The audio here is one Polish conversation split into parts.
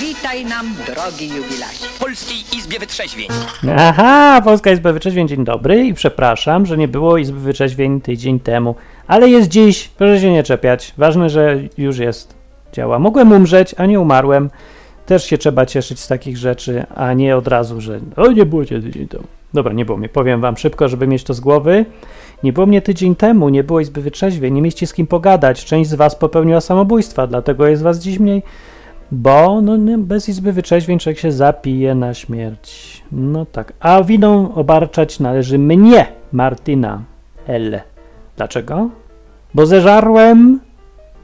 Witaj nam, drogi jubilacie. Polskiej Izbie Wytrzeźwień. Aha, Polska Izba Wyczeźwień, dzień dobry i przepraszam, że nie było Izby Wyczeźwień tydzień temu, ale jest dziś, proszę się nie czepiać, ważne, że już jest, działa. Mogłem umrzeć, a nie umarłem, też się trzeba cieszyć z takich rzeczy, a nie od razu, że o, nie było cię tydzień temu. Dobra, nie było mnie, powiem wam szybko, żeby mieć to z głowy. Nie było mnie tydzień temu, nie było Izby Wyczeźwień, nie mieliście z kim pogadać, część z was popełniła samobójstwa, dlatego jest was dziś mniej, bo no, nie, bez Izby Wyczeźwień człowiek się zapije na śmierć. No tak. A winą obarczać należy mnie, Martyna L. Dlaczego? Bo zeżarłem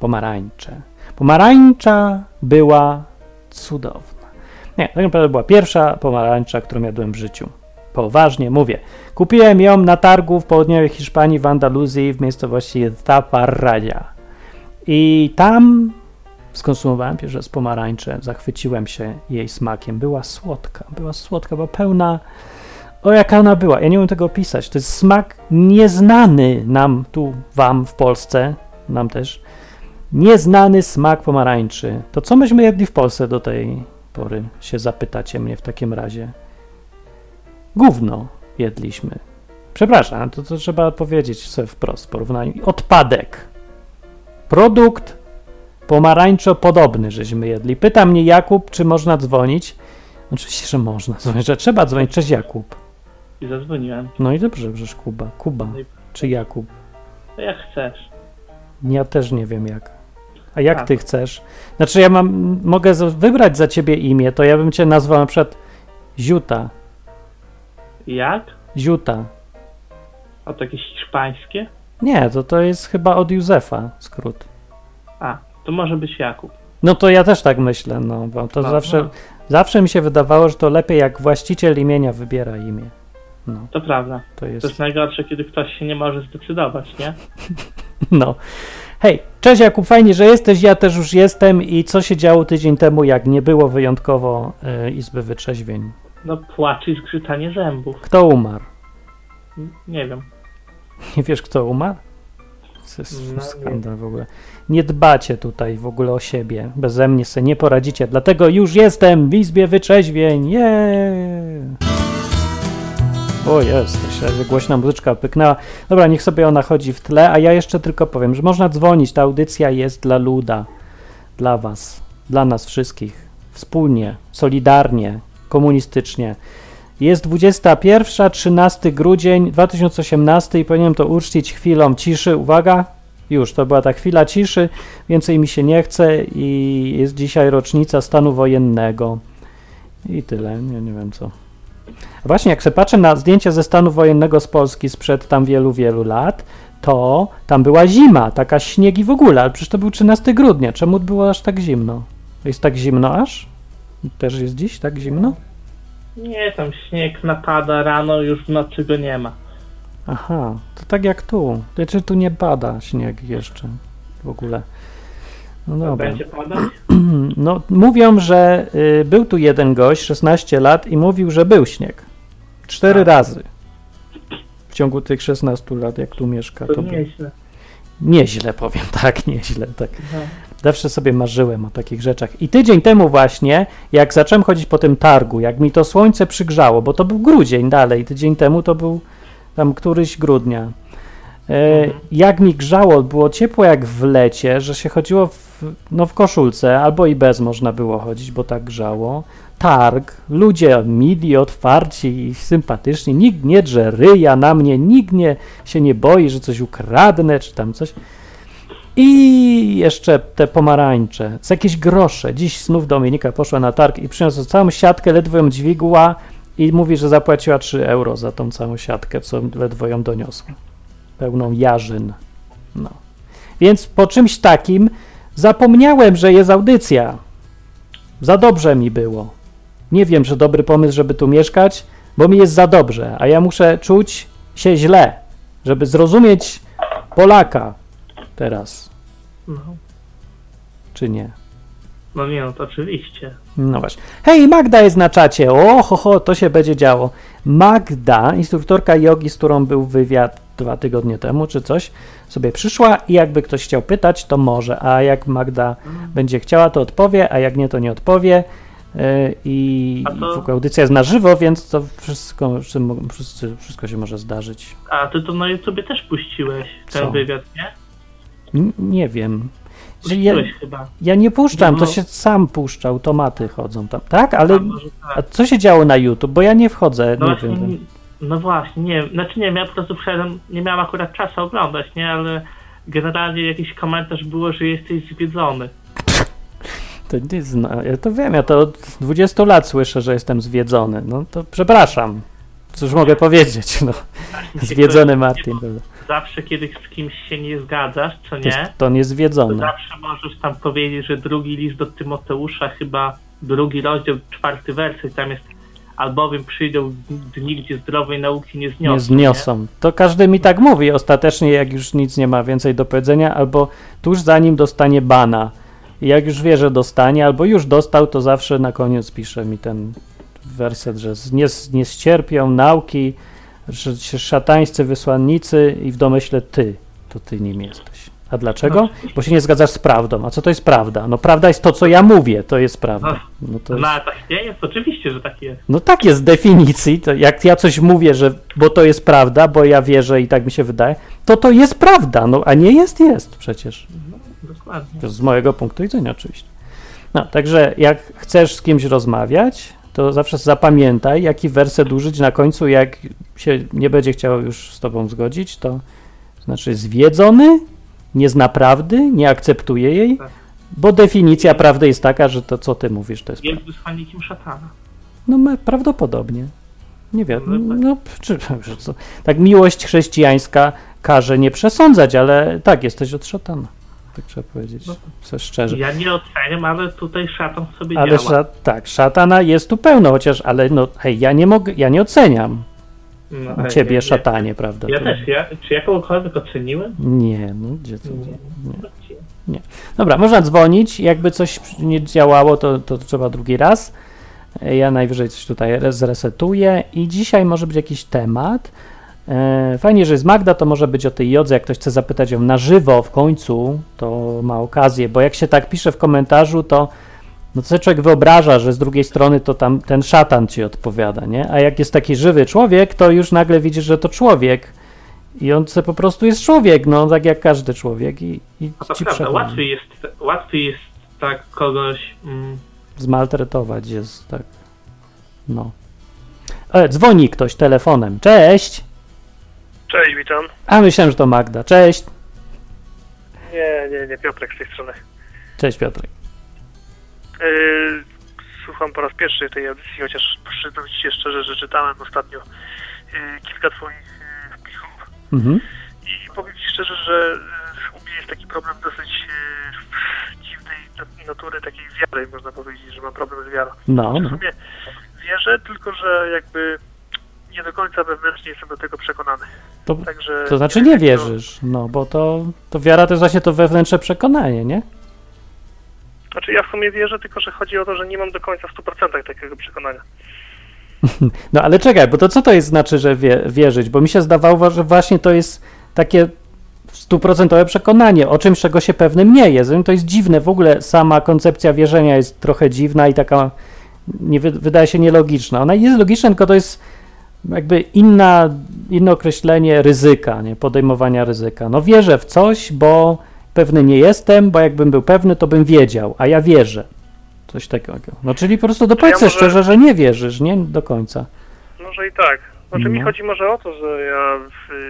pomarańcze. Pomarańcza była cudowna. Nie, tak naprawdę była pierwsza pomarańcza, którą jadłem w życiu. Poważnie mówię. Kupiłem ją na targu w południowej Hiszpanii, w Andaluzji, w miejscowości Taparraya. I tam skonsumowałem pierwszy raz pomarańczę, zachwyciłem się jej smakiem. Była słodka, była słodka, była pełna. O, jaka ona była. Ja nie umiem tego opisać. To jest smak nieznany nam tu, wam w Polsce, nam też. Nieznany smak pomarańczy. To co myśmy jedli w Polsce do tej pory? Się zapytacie mnie w takim razie. Gówno jedliśmy. Przepraszam, to, to trzeba powiedzieć sobie wprost w porównaniu. Odpadek. Produkt pomarańczo podobny, żeśmy jedli. Pyta mnie Jakub, czy można dzwonić. Oczywiście, że można dzwonić, że trzeba dzwonić. Cześć Jakub. I zadzwoniłem. No i dobrze, przecież Kuba. Kuba. czy Jakub. To jak chcesz. Ja też nie wiem jak. A jak Tak. ty chcesz? Znaczy ja mam, mogę wybrać za ciebie imię, to ja bym cię nazwał na przykład Ziuta. Jak? Ziuta. A to jakieś hiszpańskie? Nie, to to jest chyba od Józefa skrót. To może być Jakub. No to ja też tak myślę, no, bo to No, zawsze, no. zawsze mi się wydawało, że to lepiej jak właściciel imienia wybiera imię. No, To prawda. to To jest, jest najgorsze, kiedy ktoś się nie może zdecydować, nie? no. Hej, cześć Jakub, fajnie, że jesteś, ja też już jestem i co się działo tydzień temu, jak nie było wyjątkowo e, Izby Wytrzeźwień? No płacz i zgrzytanie zębów. Kto umarł? Nie wiem. Nie wiesz, kto umarł? To jest No, skandal w ogóle. Nie dbacie tutaj w ogóle o siebie. Beze mnie sobie nie poradzicie. Dlatego już jestem w Izbie Wyczeźwień. Yeah! O jest, głośna muzyczka pyknęła. Dobra, niech sobie ona chodzi w tle, a ja jeszcze tylko powiem, że można dzwonić. Ta audycja jest dla luda, dla was, dla nas wszystkich. Wspólnie, solidarnie, komunistycznie. Jest 21, 13 grudzień 2018 i powinienem to uczcić chwilą ciszy. Uwaga, już to była ta chwila ciszy, więcej mi się nie chce i jest dzisiaj rocznica stanu wojennego. I tyle, nie, nie wiem co. Właśnie, jak sobie patrzę na zdjęcia ze stanu wojennego z Polski sprzed tam wielu, wielu lat, to tam była zima, taka śniegi w ogóle, ale przecież to był 13 grudnia. Czemu było aż tak zimno? Jest tak zimno aż? Też jest dziś tak zimno? Nie, tam śnieg napada rano, już w nocy go nie ma. Aha, to tak jak tu. Znaczy tu nie pada śnieg jeszcze w ogóle. No To dobra. będzie padać? No, mówią, że y, był tu jeden gość, 16 lat, i mówił, że był śnieg. Cztery A. razy. W ciągu tych 16 lat, jak tu mieszka. To nieźle. Nieźle powiem, tak, nieźle. Tak. No. Zawsze sobie marzyłem o takich rzeczach. I tydzień temu właśnie, jak zacząłem chodzić po tym targu, jak mi to słońce przygrzało, bo to był grudzień dalej, tydzień temu to był tam któryś grudnia. E, Mhm. jak mi grzało, było ciepło jak w lecie, że się chodziło w, no w koszulce, albo i bez można było chodzić, bo tak grzało. Targ, ludzie mili, otwarci i sympatyczni, nikt nie drze ryja na mnie, nikt nie, się nie boi, że coś ukradnę, czy tam coś. I jeszcze te pomarańcze, z jakieś grosze. Dziś znów Dominika poszła na targ i przyniosła całą siatkę, ledwo ją dźwigła i mówi, że zapłaciła 3 euro za tą całą siatkę, co ledwo ją doniosła. Pełną jarzyn. No. Więc po czymś takim zapomniałem, że jest audycja. Za dobrze mi było. Nie wiem, że dobry pomysł, żeby tu mieszkać, bo mi jest za dobrze, a ja muszę czuć się źle, żeby zrozumieć Polaka teraz, No. czy nie. No nie, no to oczywiście. No właśnie. Hej, Magda jest na czacie. O, ho, ho, to się będzie działo. Magda, instruktorka jogi, z którą był wywiad dwa tygodnie temu, czy coś, sobie przyszła i jakby ktoś chciał pytać, to może. A jak Magda będzie chciała, to odpowie, a jak nie, to nie odpowie. e, i to- w ogóle audycja jest na żywo, więc to wszystko, wszystko, wszystko się może zdarzyć. A ty to na YouTubie też puściłeś ten Co? wywiad, nie? N- nie wiem. Ja, chyba. ja nie puszczam, to No. się sam puszcza, automaty chodzą tam. Tak? Ale A, może tak. a co się działo na YouTube? Bo ja nie wchodzę, No nie właśnie, wiem. no właśnie, nie znaczy nie, ja po prostu wszedłem, nie miałem akurat czasu oglądać, nie, ale generalnie jakiś komentarz było, że jesteś zwiedzony. To nie zna, ja to wiem, ja to od 20 lat słyszę, że jestem zwiedzony. No to przepraszam. Cóż mogę powiedzieć, no. Zwiedzony Martin, prawda? Zawsze kiedy z kimś się nie zgadzasz, co To nie, jest, to nie to zawsze możesz tam powiedzieć, że drugi list do Tymoteusza, chyba drugi rozdział, czwarty werset, tam jest albowiem przyjdą dni, gdzie zdrowej nauki nie zniosą. Nie zniosą. To każdy mi tak mówi ostatecznie, jak już nic nie ma więcej do powiedzenia, albo tuż zanim dostanie bana. I jak już wie, że dostanie, albo już dostał, to zawsze na koniec pisze mi ten werset, że nie, nie ścierpią nauki, szatańscy wysłannicy i w domyśle ty, to ty nim jesteś. A dlaczego? Bo się nie zgadzasz z prawdą. A co to jest prawda? No prawda jest to, co ja mówię, to jest prawda. No to No jest... ale tak nie jest, oczywiście, że tak jest. No tak jest z definicji. To jak ja coś mówię, że bo to jest prawda, bo ja wierzę i tak mi się wydaje, to to jest prawda, no a nie jest, jest przecież. Dokładnie. To z mojego punktu widzenia oczywiście. No, także jak chcesz z kimś rozmawiać, to zawsze zapamiętaj, jaki werset użyć na końcu, jak się nie będzie chciał już z tobą zgodzić, to znaczy zwiedzony, nie zna prawdy, nie akceptuje jej, Tak. bo definicja prawdy jest taka, że to, co ty mówisz, to jest. Jest wysłannikiem szatana. No prawdopodobnie. Nie wiem. No tak. No, czy, że co? Tak, miłość chrześcijańska każe nie przesądzać, ale tak, jesteś od szatana. Tak trzeba powiedzieć. No. Co szczerze. Ja nie oceniam, ale tutaj szatan sobie Ale działa. szat, tak, szatana jest tu pełno, chociaż, ale no, hej, ja nie mogę, ja nie oceniam No, ciebie, ja- szatanie, prawda? Ja też, ja, czy ja kogokolwiek oceniłem? Nie, no, gdzie to? Nie. Nie. Dobra, można dzwonić. Jakby coś nie działało, to, to trzeba drugi raz. Ja najwyżej coś tutaj re- zresetuję. I dzisiaj może być jakiś temat. E, Fajnie, że jest Magda, to może być o tej jodze. Jak ktoś chce zapytać ją na żywo w końcu, to ma okazję, bo jak się tak pisze w komentarzu, to no to sobie człowiek wyobraża, że z drugiej strony to tam ten szatan ci odpowiada, nie? A jak jest taki żywy człowiek, to już nagle widzisz, że to człowiek. I on se po prostu jest człowiek, no tak jak każdy człowiek i, i to ci prawda, łatwiej jest, łatwiej jest tak kogoś... Mm, Zmaltretować jest tak. No. E, dzwoni ktoś telefonem. Cześć! Cześć, witam. A myślałem, że to Magda. Cześć! Nie, nie, nie, Piotrek z tej strony. Cześć Piotrek. Yy, słucham po raz pierwszy tej audycji, chociaż przyznam ci się szczerze, że czytałem ostatnio yy, kilka twoich yy, wpisów Mhm. i powiem ci szczerze, że u mnie jest taki problem dosyć dziwnej nat- natury, takiej wiary, można powiedzieć, że mam problem z wiarą. No, W no. sumie wierzę, tylko że jakby nie do końca wewnętrznie jestem do tego przekonany. To, Także to znaczy nie jak to- wierzysz. No, bo to, to wiara to jest właśnie to wewnętrzne przekonanie, nie? Znaczy ja w sumie wierzę, tylko że chodzi o to, że nie mam do końca w 100% takiego przekonania. No ale czekaj, bo to co to jest znaczy, że wie, wierzyć? Bo mi się zdawało, że właśnie to jest takie stuprocentowe przekonanie o czymś, czego się pewnym nie jest. To jest dziwne. W ogóle sama koncepcja wierzenia jest trochę dziwna i taka nie, wy- wydaje się nielogiczna. Ona jest logiczna, tylko to jest jakby inna, inne określenie ryzyka, nie? podejmowania ryzyka. No wierzę w coś, bo pewny nie jestem, bo jakbym był pewny, to bym wiedział, a ja wierzę. Coś takiego. No czyli po prostu dopowiedz ja może- szczerze, że nie wierzysz, nie do końca. Może i tak. Znaczy mi No. chodzi może o to, że ja y,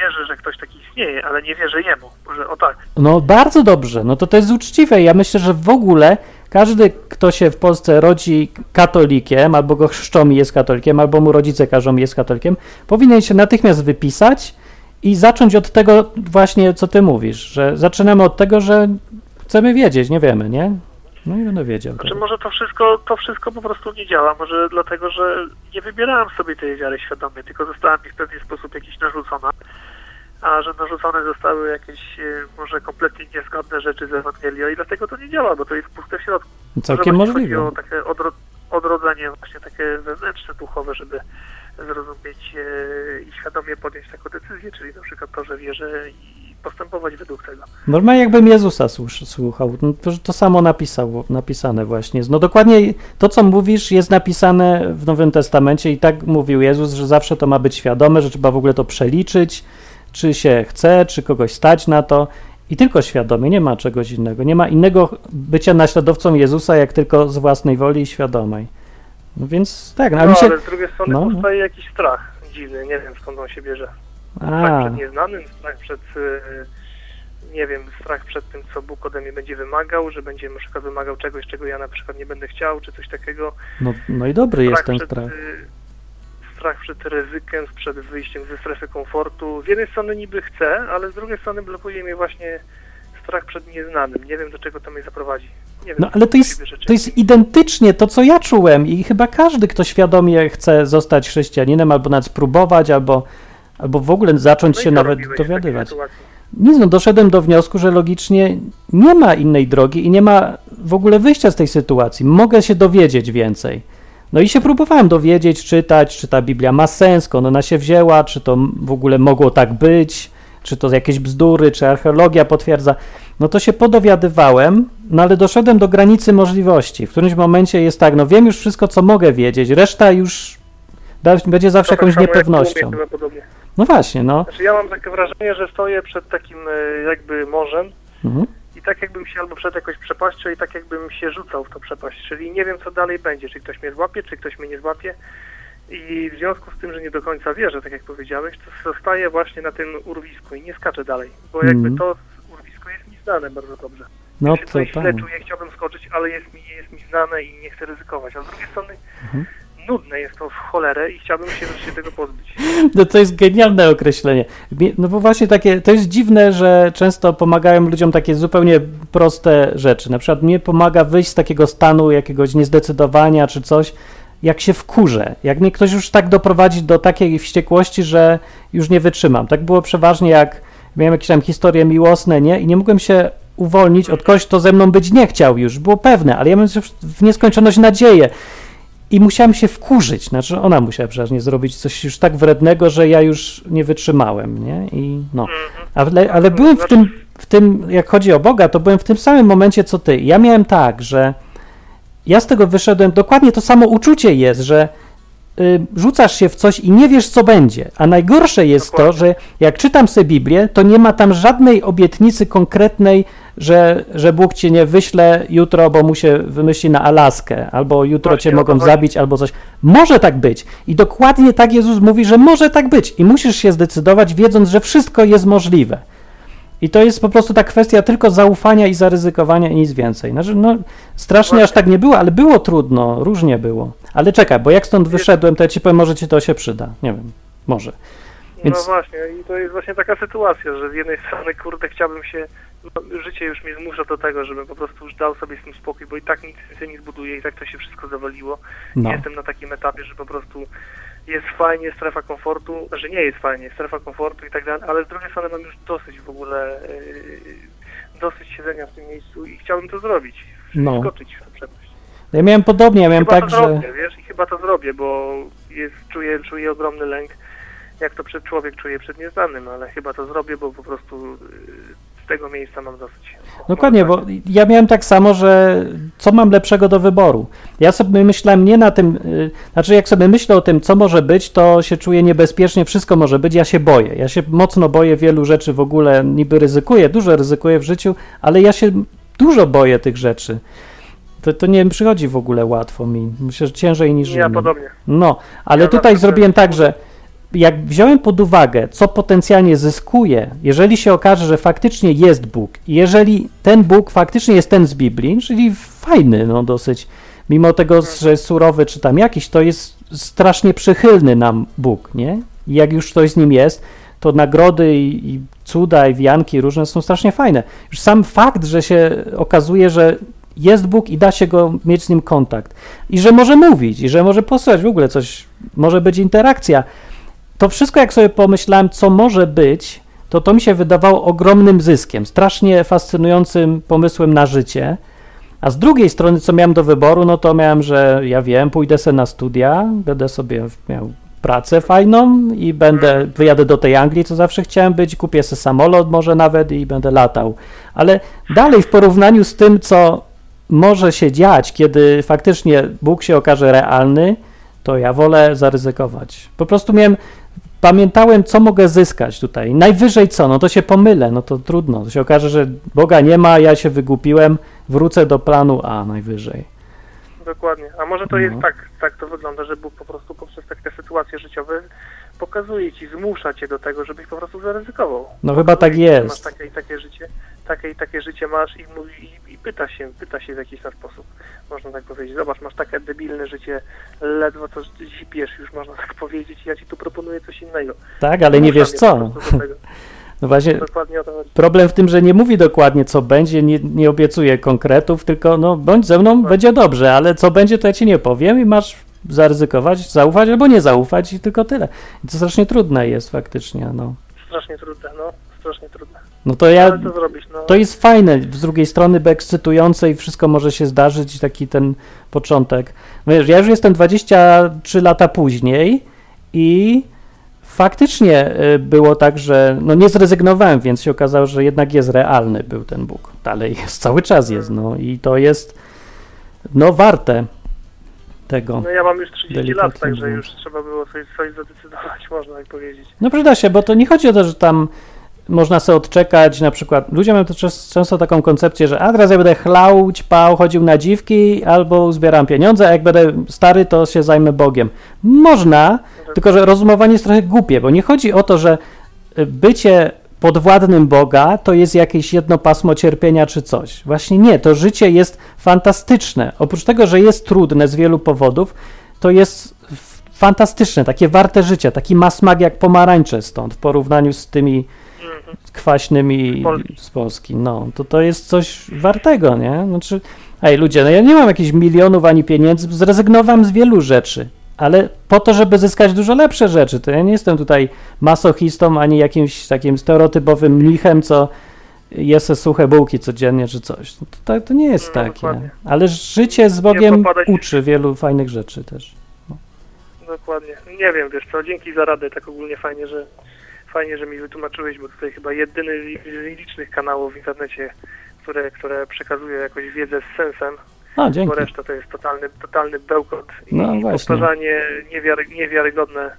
wierzę, że ktoś taki istnieje, ale nie wierzę jemu. Może o tak. No bardzo dobrze, no to to jest uczciwe. Ja myślę, że w ogóle każdy, kto się w Polsce rodzi katolikiem, albo go chrzczą i jest katolikiem, albo mu rodzice każą i jest katolikiem, powinien się natychmiast wypisać i zacząć od tego właśnie, co ty mówisz, że zaczynamy od tego, że chcemy wiedzieć, nie wiemy, nie? No i będę wiedział. Znaczy tego. może to wszystko, to wszystko po prostu nie działa. Może dlatego, że nie wybierałem sobie tej wiary świadomie, tylko została mi w pewien sposób jakiś narzucona. A że narzucone zostały jakieś y, może kompletnie niezgodne rzeczy z Ewangelią i dlatego to nie działa, bo to jest puste w środku. Całkiem Może możliwe. Chodzi o takie odro odrodzenie właśnie takie wewnętrzne, duchowe, żeby zrozumieć e, i świadomie podjąć taką decyzję, czyli na przykład to, że wierzę i postępować według tego. Normalnie jakbym Jezusa słuch- słuchał. No, to, to samo napisał, napisane właśnie. No dokładnie to, co mówisz, jest napisane w Nowym Testamencie i tak mówił Jezus, że zawsze to ma być świadome, że trzeba w ogóle to przeliczyć, czy się chce, czy kogoś stać na to. I tylko świadomie, nie ma czegoś innego. Nie ma innego bycia naśladowcą Jezusa, jak tylko z własnej woli i świadomej. No więc tak, no, No, się... ale z drugiej strony no, no. powstaje jakiś strach dziwny, nie wiem skąd on się bierze. Strach A, przed nieznanym, strach przed, e, nie wiem, strach przed tym, co Bóg ode mnie będzie wymagał, że będzie na przykład wymagał czegoś, czego ja na przykład nie będę chciał, czy coś takiego. no, no i dobry jest ten strach. e, strach przed ryzykiem, przed wyjściem ze strefy komfortu. Z jednej strony niby chcę, ale z drugiej strony blokuje mnie właśnie strach przed nieznanym. Nie wiem, do czego to mnie zaprowadzi. Nie wiem, No ale to jest, to jest identycznie to, co ja czułem i chyba każdy, kto świadomie chce zostać chrześcijaninem, albo nawet spróbować, albo, albo w ogóle zacząć No się nawet dowiadywać. Nic, no doszedłem do wniosku, że logicznie nie ma innej drogi i nie ma w ogóle wyjścia z tej sytuacji. Mogę się dowiedzieć więcej. No i się próbowałem dowiedzieć, czytać, czy ta Biblia ma sens, skąd ona się wzięła, czy to w ogóle mogło tak być, czy to jakieś bzdury, czy archeologia potwierdza. No to się podowiadywałem, no ale doszedłem do granicy możliwości. W którymś momencie jest tak, no wiem już wszystko, co mogę wiedzieć, reszta już da- będzie zawsze To jakąś niepewnością. No właśnie, no. Znaczy ja mam takie wrażenie, że stoję przed takim e, jakby morzem Mhm. Tak jakbym się albo przed jakąś przepaścią i tak jakbym się rzucał w tą przepaść, czyli nie wiem co dalej będzie, czy ktoś mnie złapie, czy ktoś mnie nie złapie i w związku z tym, że nie do końca wierzę, tak jak powiedziałeś, to zostaję właśnie na tym urwisku i nie skaczę dalej, bo jakby Mhm. to urwisko jest mi znane bardzo dobrze. No ja się to źle tak. czuję, chciałbym skoczyć, ale jest mi, jest mi znane i nie chcę ryzykować, a z drugiej strony Mhm. Nudne jest to w cholerę i chciałbym się wreszcie tego pozbyć. No to jest genialne określenie. No bo właśnie takie, to jest dziwne, że często pomagają ludziom takie zupełnie proste rzeczy. Na przykład mnie pomaga wyjść z takiego stanu jakiegoś niezdecydowania czy coś, jak się wkurzę. Jak mnie ktoś już tak doprowadzi do takiej wściekłości, że już nie wytrzymam. Tak było przeważnie jak miałem jakieś tam historie miłosne, nie? I nie mogłem się uwolnić od kogoś, kto ze mną być nie chciał już. Było pewne, ale ja miałem w nieskończoność nadzieję. I musiałem się wkurzyć, znaczy ona musiała przeważnie zrobić coś już tak wrednego, że ja już nie wytrzymałem, nie? I no. Ale, ale byłem w tym, w tym, jak chodzi o Boga, to byłem w tym samym momencie co ty. Ja miałem tak, że ja z tego wyszedłem, dokładnie to samo uczucie jest, że y, rzucasz się w coś i nie wiesz, co będzie. A najgorsze jest to, Dokładnie. że jak czytam sobie Biblię, to nie ma tam żadnej obietnicy konkretnej, że, że Bóg cię nie wyśle jutro, bo mu się wymyśli na Alaskę, albo jutro Właśnie, cię mogą zabić, albo coś. Może tak być. I dokładnie tak Jezus mówi, że może tak być. I musisz się zdecydować, wiedząc, że wszystko jest możliwe. I to jest po prostu ta kwestia tylko zaufania i zaryzykowania i nic więcej. Znaczy, no, strasznie aż tak nie było, ale było trudno, różnie było. Ale czekaj, bo jak stąd wyszedłem, to ja ci powiem, może ci to się przyda. Nie wiem, może. Więc- No właśnie, i to jest właśnie taka sytuacja, że z jednej strony, kurde, chciałbym się, no, życie już mnie zmusza do tego, żebym po prostu już dał sobie z tym spokój, bo i tak nic się nie zbuduje, i tak to się wszystko zawaliło. No. Jestem na takim etapie, że po prostu jest fajnie, strefa komfortu, że nie jest fajnie, strefa komfortu i tak dalej, ale z drugiej strony mam już dosyć w ogóle, yy, dosyć siedzenia w tym miejscu i chciałbym to zrobić, No. skoczyć w tę przepaść. Ja miałem podobnie, ja miałem Chyba tak, to że... zrobię, wiesz, i chyba to zrobię, bo jest, czuję, czuję ogromny lęk, jak to przed człowiek czuje przed nieznanym, ale chyba to zrobię, bo po prostu y, z tego miejsca mam dosyć. Dokładnie, Może bo ja miałem tak samo, że co mam lepszego do wyboru. Ja sobie myślałem nie na tym, y, znaczy jak sobie myślę o tym, co może być, to się czuję niebezpiecznie, wszystko może być, ja się boję. Ja się mocno boję wielu rzeczy w ogóle, niby ryzykuję, dużo ryzykuję w życiu, ale ja się dużo boję tych rzeczy. To, to nie przychodzi w ogóle łatwo mi. Myślę, że ciężej niż Ja innym. podobnie. No, ale Ja tutaj zrobiłem tak, że jak wziąłem pod uwagę, co potencjalnie zyskuję, jeżeli się okaże, że faktycznie jest Bóg, jeżeli ten Bóg faktycznie jest ten z Biblii, czyli fajny, no dosyć, mimo tego, że jest surowy czy tam jakiś, to jest strasznie przychylny nam Bóg, nie? I jak już coś z nim jest, to nagrody i, i cuda i wianki różne są strasznie fajne. Już sam fakt, że się okazuje, że jest Bóg i da się go mieć z nim kontakt. I że może mówić, i że może posłać w ogóle coś, może być interakcja. To wszystko, jak sobie pomyślałem, co może być, to to mi się wydawało ogromnym zyskiem, strasznie fascynującym pomysłem na życie. A z drugiej strony, co miałem do wyboru, no to miałem, że ja wiem, pójdę sobie na studia, będę sobie miał pracę fajną i będę, wyjadę do tej Anglii, co zawsze chciałem być, kupię sobie samolot może nawet i będę latał. Ale dalej w porównaniu z tym, co może się dziać, kiedy faktycznie Bóg się okaże realny, to ja wolę zaryzykować. Po prostu miałem, pamiętałem, co mogę zyskać tutaj. Najwyżej co, no to się pomylę, no to trudno. To się okaże, że Boga nie ma, ja się wygupiłem, wrócę do planu A najwyżej. Dokładnie. A może to No. jest tak, tak to wygląda, że Bóg po prostu poprzez takie sytuacje życiowe pokazuje ci, zmusza cię do tego, żebyś po prostu zaryzykował. No chyba tak jest. Masz takie i takie życie, takie i takie życie masz i, mówi, pyta się, pyta się w jakiś tam sposób, można tak powiedzieć. Zobacz, masz takie debilne życie, ledwo co zipiesz już, można tak powiedzieć, ja ci tu proponuję coś innego. Tak, ale nie wiesz co. No właśnie, problem w tym, że nie mówi dokładnie co będzie, nie, nie obiecuje konkretów, tylko no bądź ze mną, będzie dobrze, ale co będzie, to ja ci nie powiem i masz zaryzykować, zaufać albo nie zaufać i tylko tyle. I to strasznie trudne jest faktycznie, no. Strasznie trudne, no, strasznie trudne. No to ja, co zrobić, no. to jest fajne, z drugiej strony by ekscytujące i wszystko może się zdarzyć taki ten początek. No Wiesz, ja już jestem 23 lata później i faktycznie y, było tak, że no nie zrezygnowałem, więc się okazało, że jednak jest realny był ten Bóg. Dalej jest, cały czas jest, no i to jest no warte tego. No ja mam już 30 lat, także już trzeba było coś, coś zadecydować, można tak powiedzieć. No przyda się, bo to nie chodzi o to, że tam można sobie odczekać, na przykład ludzie mają często taką koncepcję, że a teraz ja będę chlał, ćpał, chodził na dziwki albo zbieram pieniądze, a jak będę stary, to się zajmę Bogiem. Można, tylko że rozumowanie jest trochę głupie, bo nie chodzi o to, że y, bycie podwładnym Boga to jest jakieś jedno pasmo cierpienia czy coś. Właśnie nie, to życie jest fantastyczne. Oprócz tego, że jest trudne z wielu powodów, to jest fantastyczne, takie warte życia, taki ma smak jak pomarańcze stąd w porównaniu z tymi kwaśnymi Z Polski. z Polski. No, to to jest coś wartego, nie? Znaczy, ej ludzie, no ja nie mam jakichś milionów ani pieniędzy, zrezygnowałem z wielu rzeczy, ale po to, żeby zyskać dużo lepsze rzeczy, to ja nie jestem tutaj masochistą ani jakimś takim stereotypowym mnichem, co je se suche bułki codziennie czy coś. No To, to nie jest No, takie. dokładnie. Ale życie z Bogiem uczy wielu fajnych rzeczy też. Dokładnie. Nie wiem, wiesz co, dzięki za radę, tak ogólnie fajnie, że fajnie, że mi wytłumaczyłeś, bo tutaj chyba jedyny z licznych kanałów w internecie, które, które przekazuje jakąś wiedzę z sensem, A, dzięki. bo reszta to jest totalny, totalny bełkot i No właśnie. powtarzanie niewiary, niewiarygodne.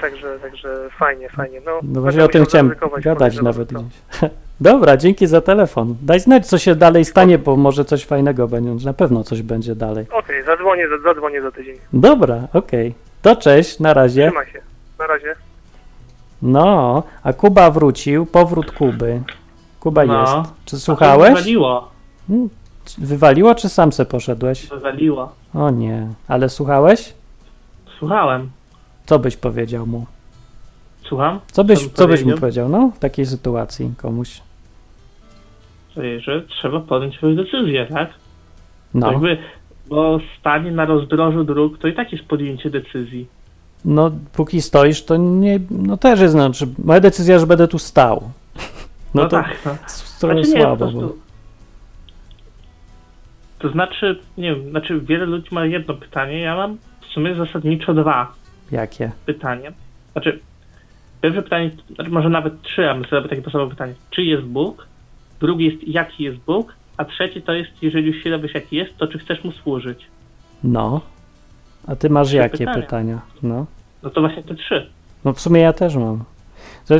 Także, także fajnie, fajnie. No, No właśnie o tym chciałem gadać nawet to. Dobra, dzięki za telefon. Daj znać, co się dalej stanie, bo może coś fajnego będzie. Na pewno coś będzie dalej. Okej, zadzwonię, za- zadzwonię za tydzień. Dobra, okej. To cześć, na razie. Trzymaj się. Na razie. No, a Kuba wrócił, powrót Kuby. Kuba No. jest. Czy słuchałeś? Wywaliło, Wywaliło, czy sam se poszedłeś? wywaliło. O nie, ale słuchałeś? Słuchałem. Co byś powiedział mu? Słucham? Co byś, bym co byś mu powiedział? no, w takiej sytuacji komuś? Że trzeba podjąć swoją decyzję, tak? No, Jakby, bo stanie na rozdrożu dróg to i tak jest podjęcie decyzji. No, póki stoisz, to nie, no też jest, znaczy, moja decyzja, że będę tu stał. No, No, to tak. No. trochę Znaczy nie, słabo prostu. było. To znaczy, nie wiem, znaczy wiele ludzi ma jedno pytanie, ja mam w sumie zasadniczo dwa Jakie? pytania. Znaczy, pierwsze pytanie, znaczy może nawet trzy, a my sobie takie podstawowe pytanie. Czy jest Bóg? Drugie jest, jaki jest Bóg? A trzecie to jest, jeżeli już się dowiesz, jaki jest, to czy chcesz mu służyć? No. A ty masz Trzy jakie pytania. pytania? No. No to właśnie te trzy. No w sumie ja też mam.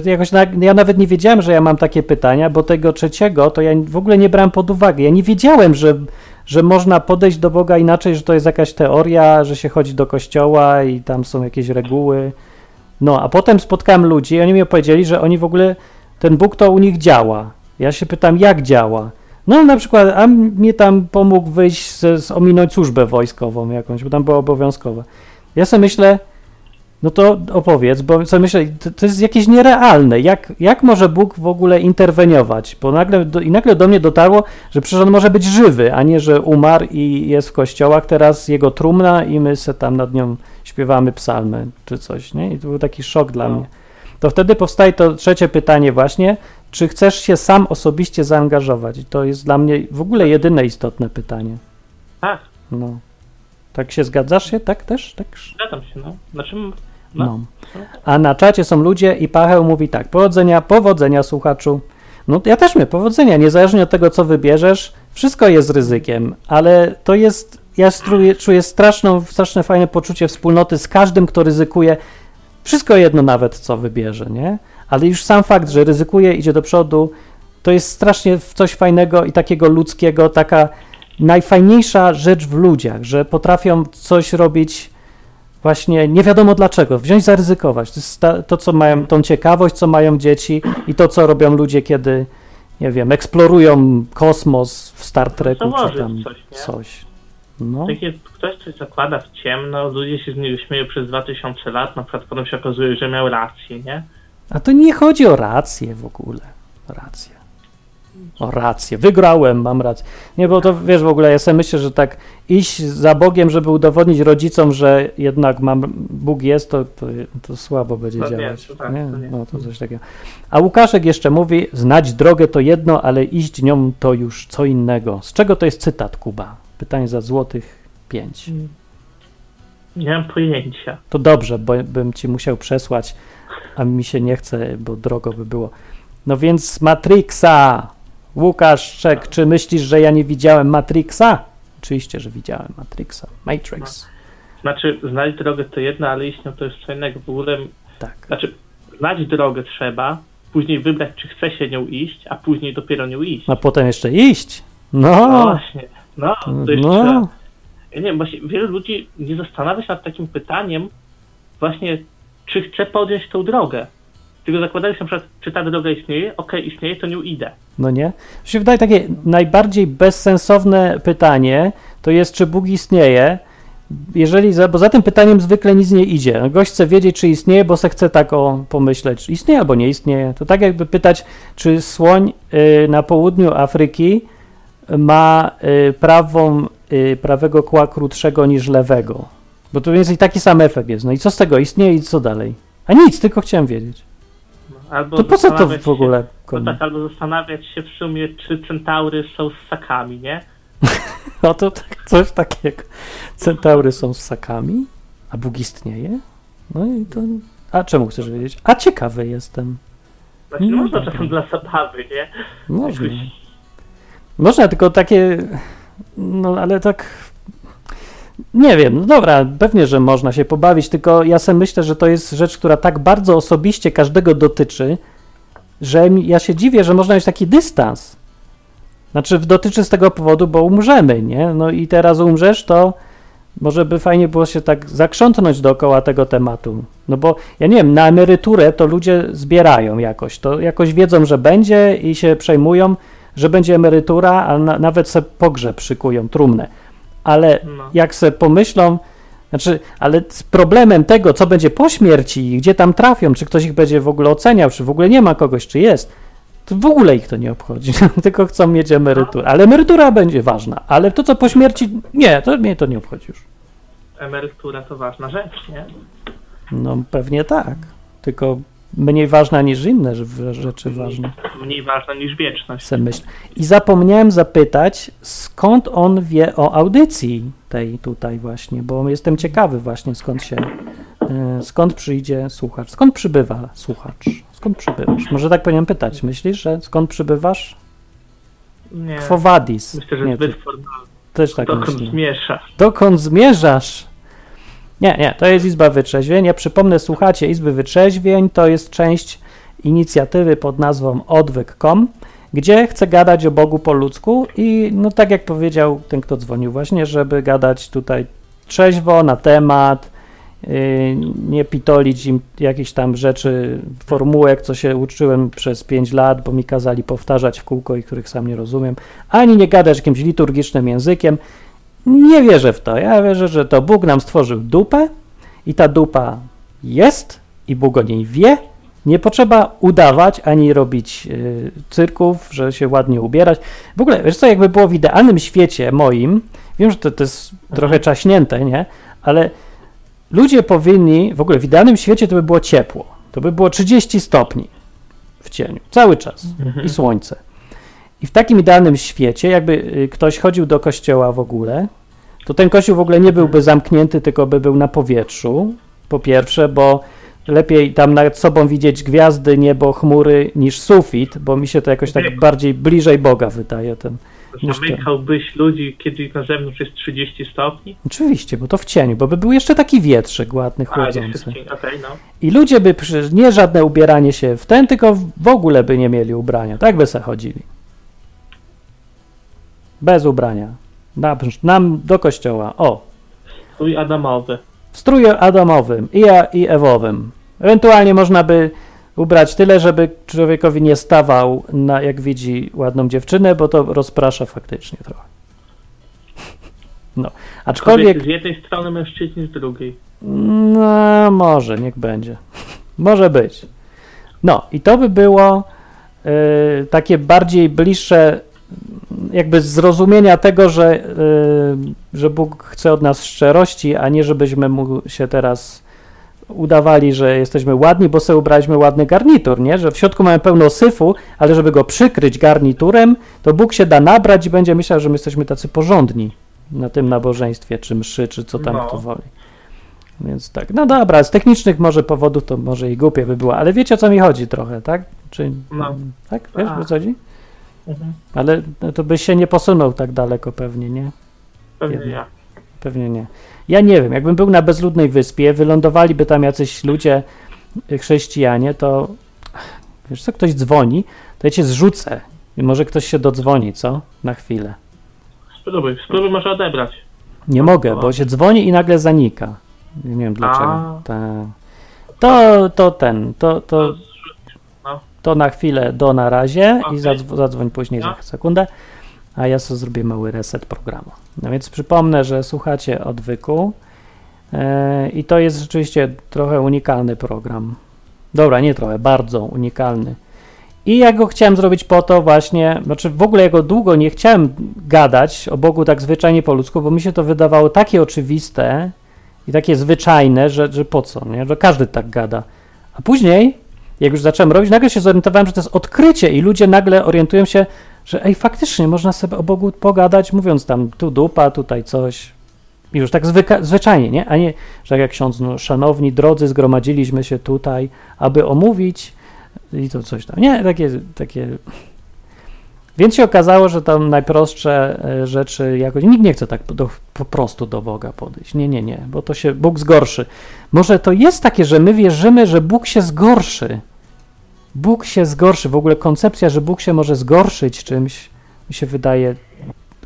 Jakoś na, ja nawet nie wiedziałem, że ja mam takie pytania, bo tego trzeciego to ja w ogóle nie brałem pod uwagę. Ja nie wiedziałem, że, że można podejść do Boga inaczej, że to jest jakaś teoria, że się chodzi do kościoła i tam są jakieś reguły. No, a potem spotkałem ludzi i oni mi opowiedzieli, że oni w ogóle, ten Bóg to u nich działa. Ja się pytam, jak działa? No na przykład, a mnie tam pomógł wyjść, z, z ominąć służbę wojskową jakąś, bo tam była obowiązkowa. Ja sobie myślę, no to opowiedz, bo sobie myślę, to, to jest jakieś nierealne. Jak, jak może Bóg w ogóle interweniować? Bo nagle do, i nagle do mnie dotarło, że przecież on może być żywy, a nie, że umarł i jest w kościołach teraz jego trumna i my se tam nad nią śpiewamy psalmy czy coś, nie? I to był taki szok dla No. mnie. To wtedy powstaje to trzecie pytanie właśnie, czy chcesz się sam osobiście zaangażować? I to jest dla mnie w ogóle jedyne istotne pytanie. Tak, No. Tak się zgadzasz się? Tak też? Tak? zgadzam się, no. Znaczy, No. A na czacie są ludzie i Pacheł mówi tak, powodzenia, powodzenia słuchaczu. No ja też mówię, powodzenia, niezależnie od tego, co wybierzesz, wszystko jest ryzykiem, ale to jest, ja czuję, czuję straszną, straszne fajne poczucie wspólnoty z każdym, kto ryzykuje, wszystko jedno nawet, co wybierze, nie? Ale już sam fakt, że ryzykuje, idzie do przodu, to jest strasznie coś fajnego i takiego ludzkiego, taka najfajniejsza rzecz w ludziach, że potrafią coś robić właśnie nie wiadomo dlaczego, wziąć, zaryzykować. To jest ta, to, co mają, tą ciekawość, co mają dzieci i to, co robią ludzie, kiedy, nie wiem, eksplorują kosmos w Star Treku czy tam coś, coś. No, Tak jest, ktoś coś zakłada w ciemno, ludzie się z niego śmieją przez 2000 lat, na przykład potem się okazuje, że miał rację, nie? a to nie chodzi o rację w ogóle. Rację. O rację. Wygrałem, mam rację. Nie, bo to wiesz w ogóle, ja sobie myślę, że tak iść za Bogiem, żeby udowodnić rodzicom, że jednak mam, Bóg jest, to, to, to słabo będzie To działać. tak, nie? to nie. No to coś takiego. A Łukaszek jeszcze mówi, znać drogę to jedno, ale iść nią to już co innego. Z czego to jest cytat, Kuba? Pytanie za złotych pięć. Nie mam pojęcia. To dobrze, bo bym ci musiał przesłać, a mi się nie chce, bo drogo by było. No więc Matrixa! Łukasz Czek, czy myślisz, że ja nie widziałem Matrixa? Oczywiście, że widziałem Matrixa. Matrix. Znaczy, znać drogę to jedno, ale iść nią to jest co innego. W ogóle, Tak. znaczy, znać drogę trzeba, później wybrać, czy chce się nią iść, a później dopiero nią iść. A potem jeszcze iść. No No, właśnie, no, to jeszcze no. Ja nie wiem, właśnie wielu ludzi nie zastanawia się nad takim pytaniem właśnie, czy chce podjąć tą drogę. Tylko zakładają się na przykład, czy ta droga istnieje, okej, istnieje, to nią idę. No nie? Mi się wydaje takie najbardziej bezsensowne pytanie to jest, czy Bóg istnieje. Jeżeli, bo za tym pytaniem zwykle nic nie idzie. Gość chce wiedzieć, czy istnieje, bo se chce tak o pomyśleć, czy istnieje albo nie istnieje. To tak jakby pytać, czy słoń y, na południu Afryki ma y, prawą, y, prawego kła krótszego niż lewego. Bo to więcej taki sam efekt jest. No i co z tego? Istnieje i co dalej? A nic, tylko chciałem wiedzieć. Albo To po co to w ogóle? Się, no tak, albo zastanawiać się w sumie, czy centaury są ssakami, nie? No to tak, coś takiego. Centaury są ssakami, a Bóg istnieje? No i to... A czemu chcesz wiedzieć? A ciekawy jestem. Znaczy, No można czasem dla zabawy, nie? Można. Jakoś- Można, tylko takie... No ale tak... Nie wiem, no dobra, pewnie, że można się pobawić, tylko ja sobie myślę, że to jest rzecz, która tak bardzo osobiście każdego dotyczy, że ja się dziwię, że można mieć taki dystans. Znaczy, dotyczy z tego powodu, bo umrzemy, nie? No i teraz umrzesz, to może by fajnie było się tak zakrzątnąć dookoła tego tematu. No bo ja nie wiem, na emeryturę to ludzie zbierają jakoś, to jakoś wiedzą, że będzie i się przejmują, że będzie emerytura, a na, nawet se pogrzeb szykują, trumnę. Ale No. jak se pomyślą, znaczy, ale z problemem tego, co będzie po śmierci, i gdzie tam trafią, czy ktoś ich będzie w ogóle oceniał, czy w ogóle nie ma kogoś, czy jest, to w ogóle ich to nie obchodzi, tylko chcą mieć emeryturę. Ale emerytura będzie ważna, ale to, co po śmierci, nie, to mnie to nie obchodzi już. Emerytura to ważna rzecz, nie? No pewnie tak, tylko mniej ważna niż inne rz- rzeczy ważne. Mniej ważna niż wieczność. se myśl. I zapomniałem zapytać, skąd on wie o audycji tej tutaj właśnie, bo jestem ciekawy właśnie skąd się, e, skąd przyjdzie słuchacz, skąd przybywa słuchacz, skąd przybywasz? Może tak powinienem pytać, myślisz, że skąd przybywasz? Nie. Quo vadis. Myślę, że Nie, zbyt ty formalny. też tak Dokąd myślę. zmiesza. Dokąd zmierzasz? Nie, nie, to jest Izba Wytrzeźwień. Ja przypomnę, słuchacie Izby Wytrzeźwień, to jest część inicjatywy pod nazwą odwyk.com, gdzie chcę gadać o Bogu po ludzku i no tak jak powiedział ten, kto dzwonił właśnie, żeby gadać tutaj trzeźwo na temat, yy, nie pitolić im jakichś tam rzeczy, formułek, co się uczyłem przez 5 lat, bo mi kazali powtarzać w kółko i których sam nie rozumiem, ani nie gadać jakimś liturgicznym językiem, nie wierzę w to. Ja wierzę, że to Bóg nam stworzył dupę i ta dupa jest i Bóg o niej wie. Nie potrzeba udawać ani robić y, cyrków, że się ładnie ubierać. W ogóle, wiesz co, jakby było w idealnym świecie moim, wiem, że to, to jest trochę czaśnięte, nie? Ale ludzie powinni, w ogóle w idealnym świecie to by było ciepło. To by było 30 stopni w cieniu, cały czas i słońce. I w takim idealnym świecie, jakby y, ktoś chodził do kościoła w ogóle, to ten kościół w ogóle nie byłby zamknięty, tylko by był na powietrzu po pierwsze, bo lepiej tam nad sobą widzieć gwiazdy, niebo, chmury niż sufit, bo mi się to jakoś tak bardziej bliżej Boga wydaje. Ten. Zamykałbyś ludzi, kiedy na zewnątrz jest 30 stopni? Oczywiście, bo to w cieniu, bo by był jeszcze taki wietrzyk ładny, A, chłodzący. wszystkim, okej, no. I ludzie by nie żadne ubieranie się w ten, tylko w ogóle by nie mieli ubrania. Tak by se chodzili. Bez ubrania. Na, nam do kościoła. O, Stój Adamowy. w stróju adamowym i, a- i ewowym. Ewentualnie można by ubrać tyle, żeby człowiekowi nie stawał, na, jak widzi ładną dziewczynę, bo to rozprasza faktycznie trochę. No, aczkolwiek... Kobiety z jednej strony, mężczyźni z drugiej. No, może, niech będzie. Może być. No, i to by było y, takie bardziej bliższe jakby zrozumienia tego, że, y, że Bóg chce od nas szczerości, a nie żebyśmy mu się teraz udawali, że jesteśmy ładni, bo sobie ubraliśmy ładny garnitur, nie? Że w środku mamy pełno syfu, ale żeby go przykryć garniturem, to Bóg się da nabrać i będzie myślał, że my jesteśmy tacy porządni na tym nabożeństwie, czy mszy, czy co tam No. kto woli. Więc tak, no dobra, z technicznych może powodów to może i głupie by było, ale wiecie o co mi chodzi trochę, tak? Czy, No. Tak? Wiesz o co chodzi? Mhm. Ale no, to byś się nie posunął tak daleko pewnie, nie? Pewnie Jedno. ja. Pewnie nie. Ja nie wiem, jakbym był na bezludnej wyspie, wylądowaliby tam jacyś ludzie, y, chrześcijanie, to wiesz co, ktoś dzwoni, to ja cię zrzucę i może ktoś się dodzwoni, co? Na chwilę. Spróbuj, spróbuj może odebrać. Nie mogę, bo się dzwoni i nagle zanika. Nie wiem dlaczego. Ta. To, to ten, to, to. To na chwilę do na razie i Okej. zadzw- zadzwoń później No. za sekundę, a ja sobie zrobię mały reset programu. No więc przypomnę, że słuchacie odwyku e, i to jest rzeczywiście trochę unikalny program. Dobra, nie trochę, bardzo unikalny. I ja go chciałem zrobić po to właśnie, znaczy w ogóle ja go długo nie chciałem gadać o Bogu tak zwyczajnie po ludzku, bo mi się to wydawało takie oczywiste i takie zwyczajne, że, że po co, nie? Że każdy tak gada. A później, jak już zacząłem robić, nagle się zorientowałem, że to jest odkrycie i ludzie nagle orientują się, że ej, faktycznie można sobie o Bogu pogadać, mówiąc tam tu dupa, tutaj coś. I już tak zwyka- zwyczajnie, nie? A nie, że jak ksiądz, no, szanowni drodzy, zgromadziliśmy się tutaj, aby omówić i to coś tam. Nie, takie, takie. Więc się okazało, że tam najprostsze e, rzeczy jakoś. Nikt nie chce tak do, po prostu do Boga podejść. Nie, nie, nie, bo to się Bóg zgorszy. Może to jest takie, że my wierzymy, że Bóg się zgorszy. Bóg się zgorszy. W ogóle koncepcja, że Bóg się może zgorszyć czymś, mi się wydaje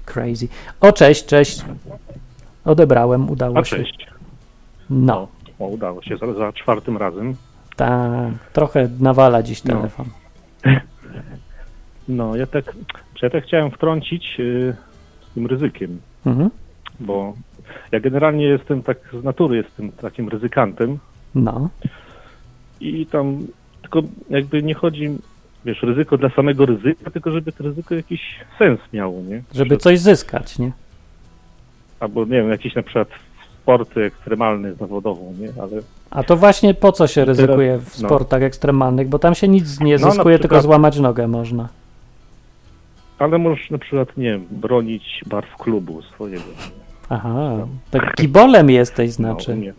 crazy. O, cześć, cześć. Odebrałem, udało A się. cześć. No, O, udało się za, za czwartym razem. tak, trochę nawala dziś No. telefon. No, ja tak, ja tak chciałem wtrącić y, z tym ryzykiem, Mhm. bo ja generalnie jestem tak z natury jestem takim ryzykantem No, i tam tylko jakby nie chodzi, wiesz, ryzyko dla samego ryzyka, tylko żeby to ryzyko jakiś sens miało, nie? żeby Że- coś zyskać, nie? Albo nie wiem, jakiś na przykład sporty ekstremalne zawodową, nie? Ale A to właśnie po co się ryzykuje w no. sportach ekstremalnych? Bo tam się nic nie No, zyskuje, tylko przykład- złamać nogę można. Ale możesz na przykład, nie wiem, bronić barw klubu swojego. Aha, tak kibolem jesteś, znaczy. No, nie.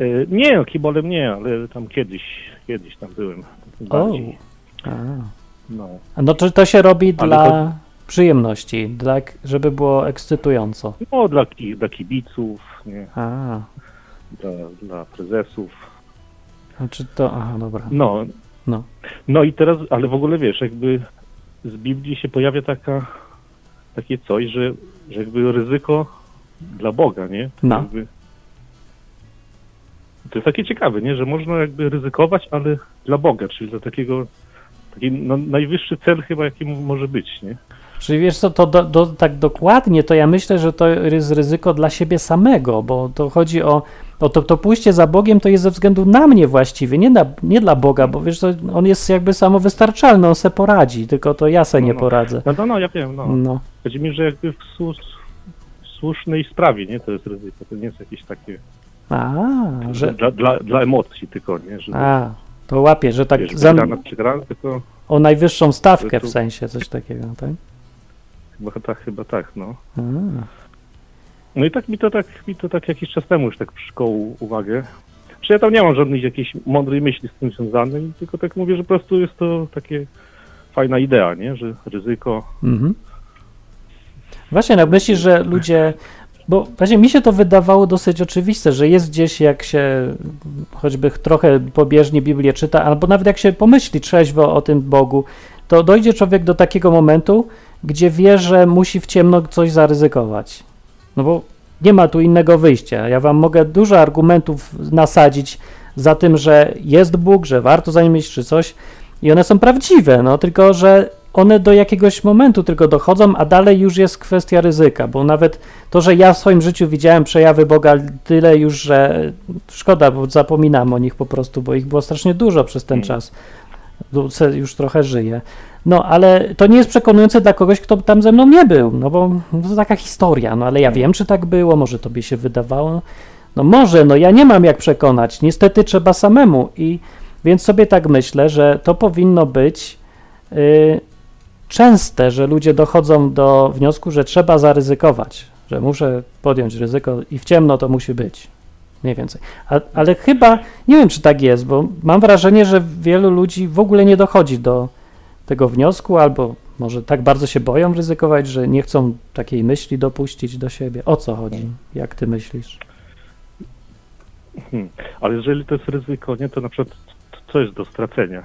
Y, Nie, no, kibolem nie, ale tam kiedyś, kiedyś tam byłem. Bardziej. A. No. No czy to się robi Ale dla to- przyjemności, dla, żeby było ekscytująco? no dla, dla kibiców, nie, A, dla, dla prezesów. a czy to, aha, dobra. No. No. no i teraz, ale w ogóle wiesz, jakby z Biblii się pojawia taka, takie coś, że, że jakby ryzyko dla Boga, nie? To No. Jakby, to jest takie ciekawe, nie? Że można jakby ryzykować, ale dla Boga, czyli dla takiego, taki no, najwyższy cel chyba, jaki może być, nie? Czyli wiesz co, to do, do, tak dokładnie, to ja myślę, że to jest ryzyko dla siebie samego, bo to chodzi o, o to, to pójście za Bogiem to jest ze względu na mnie właściwie, nie, na, nie dla Boga, bo wiesz, on jest jakby samowystarczalny, on se poradzi, tylko to ja se No, nie no. poradzę. No, no, no ja wiem, no. No, Chodzi mi, że jakby w, słu- w słusznej sprawie, nie? To jest ryzyko, to nie jest jakieś takie, a, że, dla, dla, dla emocji tylko, nie? Że a, to łapie, że tak wiesz, za, wygrana, przegrana, tylko o najwyższą stawkę Tu- w sensie, coś takiego, tak? chyba tak, chyba tak, no. A. No i tak mi to tak, mi to tak jakiś czas temu już tak przyszkoło uwagę. Czy ja tam nie mam żadnej jakiejś mądrej myśli z tym związanej, tylko tak mówię, że po prostu jest to takie fajna idea, nie? Że ryzyko. Mhm. Właśnie, no myślisz, że ludzie. Bo właśnie mi się to wydawało dosyć oczywiste, że jest gdzieś, jak się choćby trochę pobieżnie Biblię czyta, albo nawet jak się pomyśli trzeźwo o tym Bogu, to dojdzie człowiek do takiego momentu, gdzie wie, że musi w ciemno coś zaryzykować. No bo nie ma tu innego wyjścia. Ja wam mogę dużo argumentów nasadzić za tym, że jest Bóg, że warto za nim iść czy coś i one są prawdziwe, no tylko, że one do jakiegoś momentu tylko dochodzą, a dalej już jest kwestia ryzyka, bo nawet to, że ja w swoim życiu widziałem przejawy Boga tyle już, że szkoda, bo zapominam o nich po prostu, bo ich było strasznie dużo przez ten czas. Już trochę żyję. No, ale to nie jest przekonujące dla kogoś, kto tam ze mną nie był, no bo to taka historia, no ale ja wiem, czy tak było, może tobie się wydawało. No może, no ja nie mam jak przekonać, niestety trzeba samemu i więc sobie tak myślę, że to powinno być y, częste, że ludzie dochodzą do wniosku, że trzeba zaryzykować, że muszę podjąć ryzyko i w ciemno to musi być. Mniej więcej. A, ale chyba, nie wiem czy tak jest, bo mam wrażenie, że wielu ludzi w ogóle nie dochodzi do tego wniosku, albo może tak bardzo się boją ryzykować, że nie chcą takiej myśli dopuścić do siebie. O co chodzi? Jak ty myślisz? Hmm. Ale jeżeli to jest ryzyko, nie, to na przykład co jest do stracenia?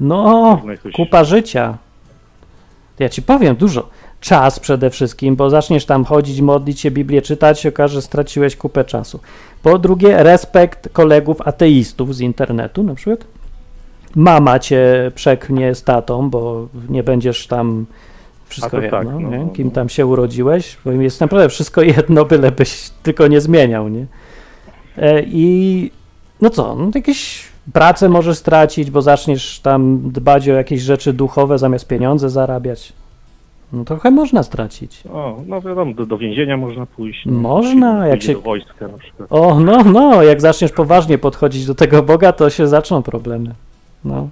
No, jakoś- kupa życia. Ja ci powiem dużo. Czas przede wszystkim, bo zaczniesz tam chodzić, modlić się, Biblię czytać, się okaże, że straciłeś kupę czasu. Po drugie, respekt kolegów ateistów z internetu na przykład. Mama cię przeknie z tatą, bo nie będziesz tam wszystko to jedno, tak, no, no, kim no. tam się urodziłeś, bo jest naprawdę wszystko jedno, bylebyś tylko nie zmieniał, nie? E, I no co, no jakieś pracę możesz stracić, bo zaczniesz tam dbać o jakieś rzeczy duchowe zamiast pieniądze zarabiać. No trochę można stracić. O, no wiadomo, do, do więzienia można pójść. nie? Można, Pójdzie jak się- do wojska na przykład. O, no, no, jak zaczniesz poważnie podchodzić do tego Boga, to się zaczną problemy. No,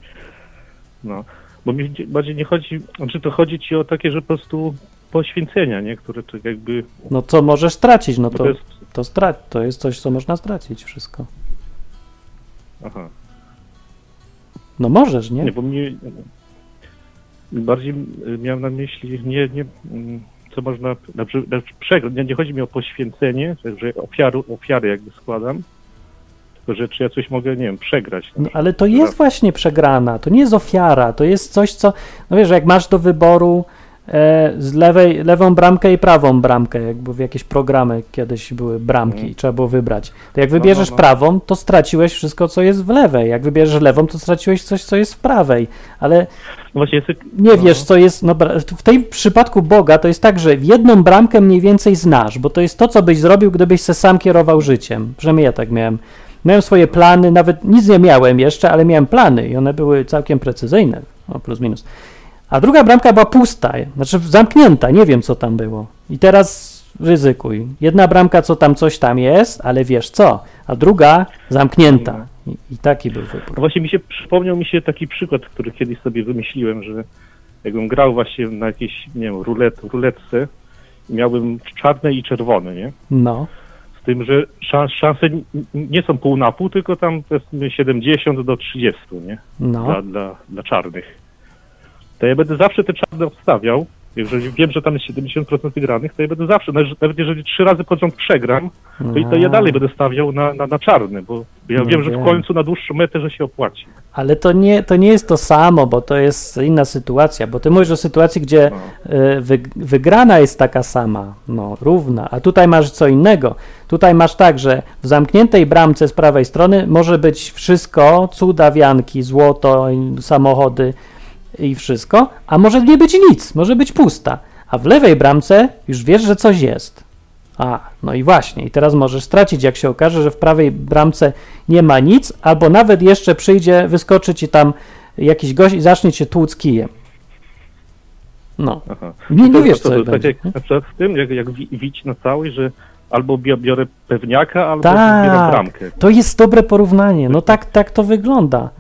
No, bo mi dzie- bardziej nie chodzi, znaczy to chodzi ci o takie, że po prostu poświęcenia, nie? Które to jakby, no co możesz stracić, no to, to jest, to, jest coś, co można stracić wszystko. aha, No możesz, nie? nie, bo mi bardziej y, miałem na myśli, nie, nie, mm, co można, znaczy, znaczy przegrać, nie, nie chodzi mi o poświęcenie, że- ofiary, ofiary jakby składam, tylko że czy ja coś mogę, nie wiem, przegrać. No, ale to jest właśnie przegrana, to nie jest ofiara, to jest coś, co, no wiesz, jak masz do wyboru e, z lewej, lewą bramkę i prawą bramkę, jakby w jakieś programy kiedyś były bramki Mhm. i trzeba było wybrać. To jak wybierzesz no. prawą, to straciłeś wszystko, co jest w lewej. Jak wybierzesz lewą, to straciłeś coś, co jest w prawej. Ale No właśnie, jest, nie no, wiesz, co jest. No, w tym przypadku Boga to jest tak, że jedną bramkę mniej więcej znasz, bo to jest to, co byś zrobił, gdybyś se sam kierował życiem. Przynajmniej ja tak miałem. Miałem swoje plany, nawet nic nie miałem jeszcze, ale miałem plany i one były całkiem precyzyjne, no plus minus. A druga bramka była pusta, znaczy zamknięta, nie wiem co tam było. I teraz ryzykuj. Jedna bramka, co tam coś tam jest, ale wiesz co, a druga zamknięta. I, i taki był No wybór. właśnie mi się przypomniał mi się taki przykład, który kiedyś sobie wymyśliłem, że jakbym grał właśnie na jakiejś, nie wiem, rulet, ruletce miałbym czarne i czerwone, nie? No, Z tym, że szans, szanse nie są pół na pół, tylko tam powiedzmy 70 do 30, nie? no. Dla, dla, dla czarnych. To ja będę zawsze te czarne obstawiał. Jeżeli wiem, że tam jest 70% wygranych, to ja będę zawsze, nawet jeżeli trzy razy pod rząd przegram, to i to ja A. dalej będę stawiał na, na, na czarny, bo ja No wiem, że w wiem. końcu na dłuższą metę, że się opłaci. Ale to nie, to nie jest to samo, bo to jest inna sytuacja, bo ty mówisz o sytuacji, gdzie No. y, wy, wygrana jest taka sama, no, równa, a tutaj masz co innego. Tutaj masz tak, że w zamkniętej bramce z prawej strony może być wszystko, cuda, wianki, złoto, samochody i wszystko, a może nie być nic, może być pusta. A w lewej bramce już wiesz, że coś jest. A, no i właśnie, i teraz możesz stracić, jak się okaże, że w prawej bramce nie ma nic, albo nawet jeszcze przyjdzie, wyskoczy ci tam jakiś gość i zacznie cię tłuc kijem. No, Aha. nie, nie wiesz, co to, tak będzie. na przykład w tym, jak, jak wi- wić na całość, że albo biorę pewniaka, albo Tak. zbieram bramkę. To jest dobre porównanie. No tak, tak to wygląda.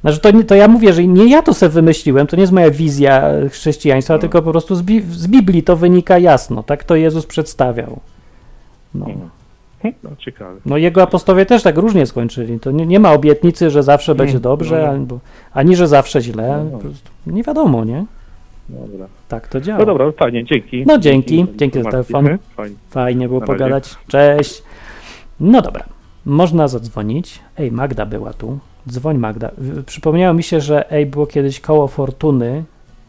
Znaczy to, to ja mówię, że nie ja to sobie wymyśliłem, to nie jest moja wizja e, chrześcijaństwa, No. tylko po prostu z, Bi- z Biblii to wynika jasno. Tak to Jezus przedstawiał. No. Hm, No, ciekawe. no jego apostowie też tak różnie skończyli. To nie, nie ma obietnicy, że zawsze będzie dobrze, no. albo, ani że zawsze źle. No, no. Nie wiadomo, nie? Dobra. Tak to działa. No dobra, fajnie, dzięki. No, dzięki. Dzięki za telefon. Fajnie. Fajnie było pogadać. Cześć. No dobra, można zadzwonić. Ej, Magda była tu. Dzwoń Magda. Przypomniało mi się, że ej, było kiedyś koło Fortuny,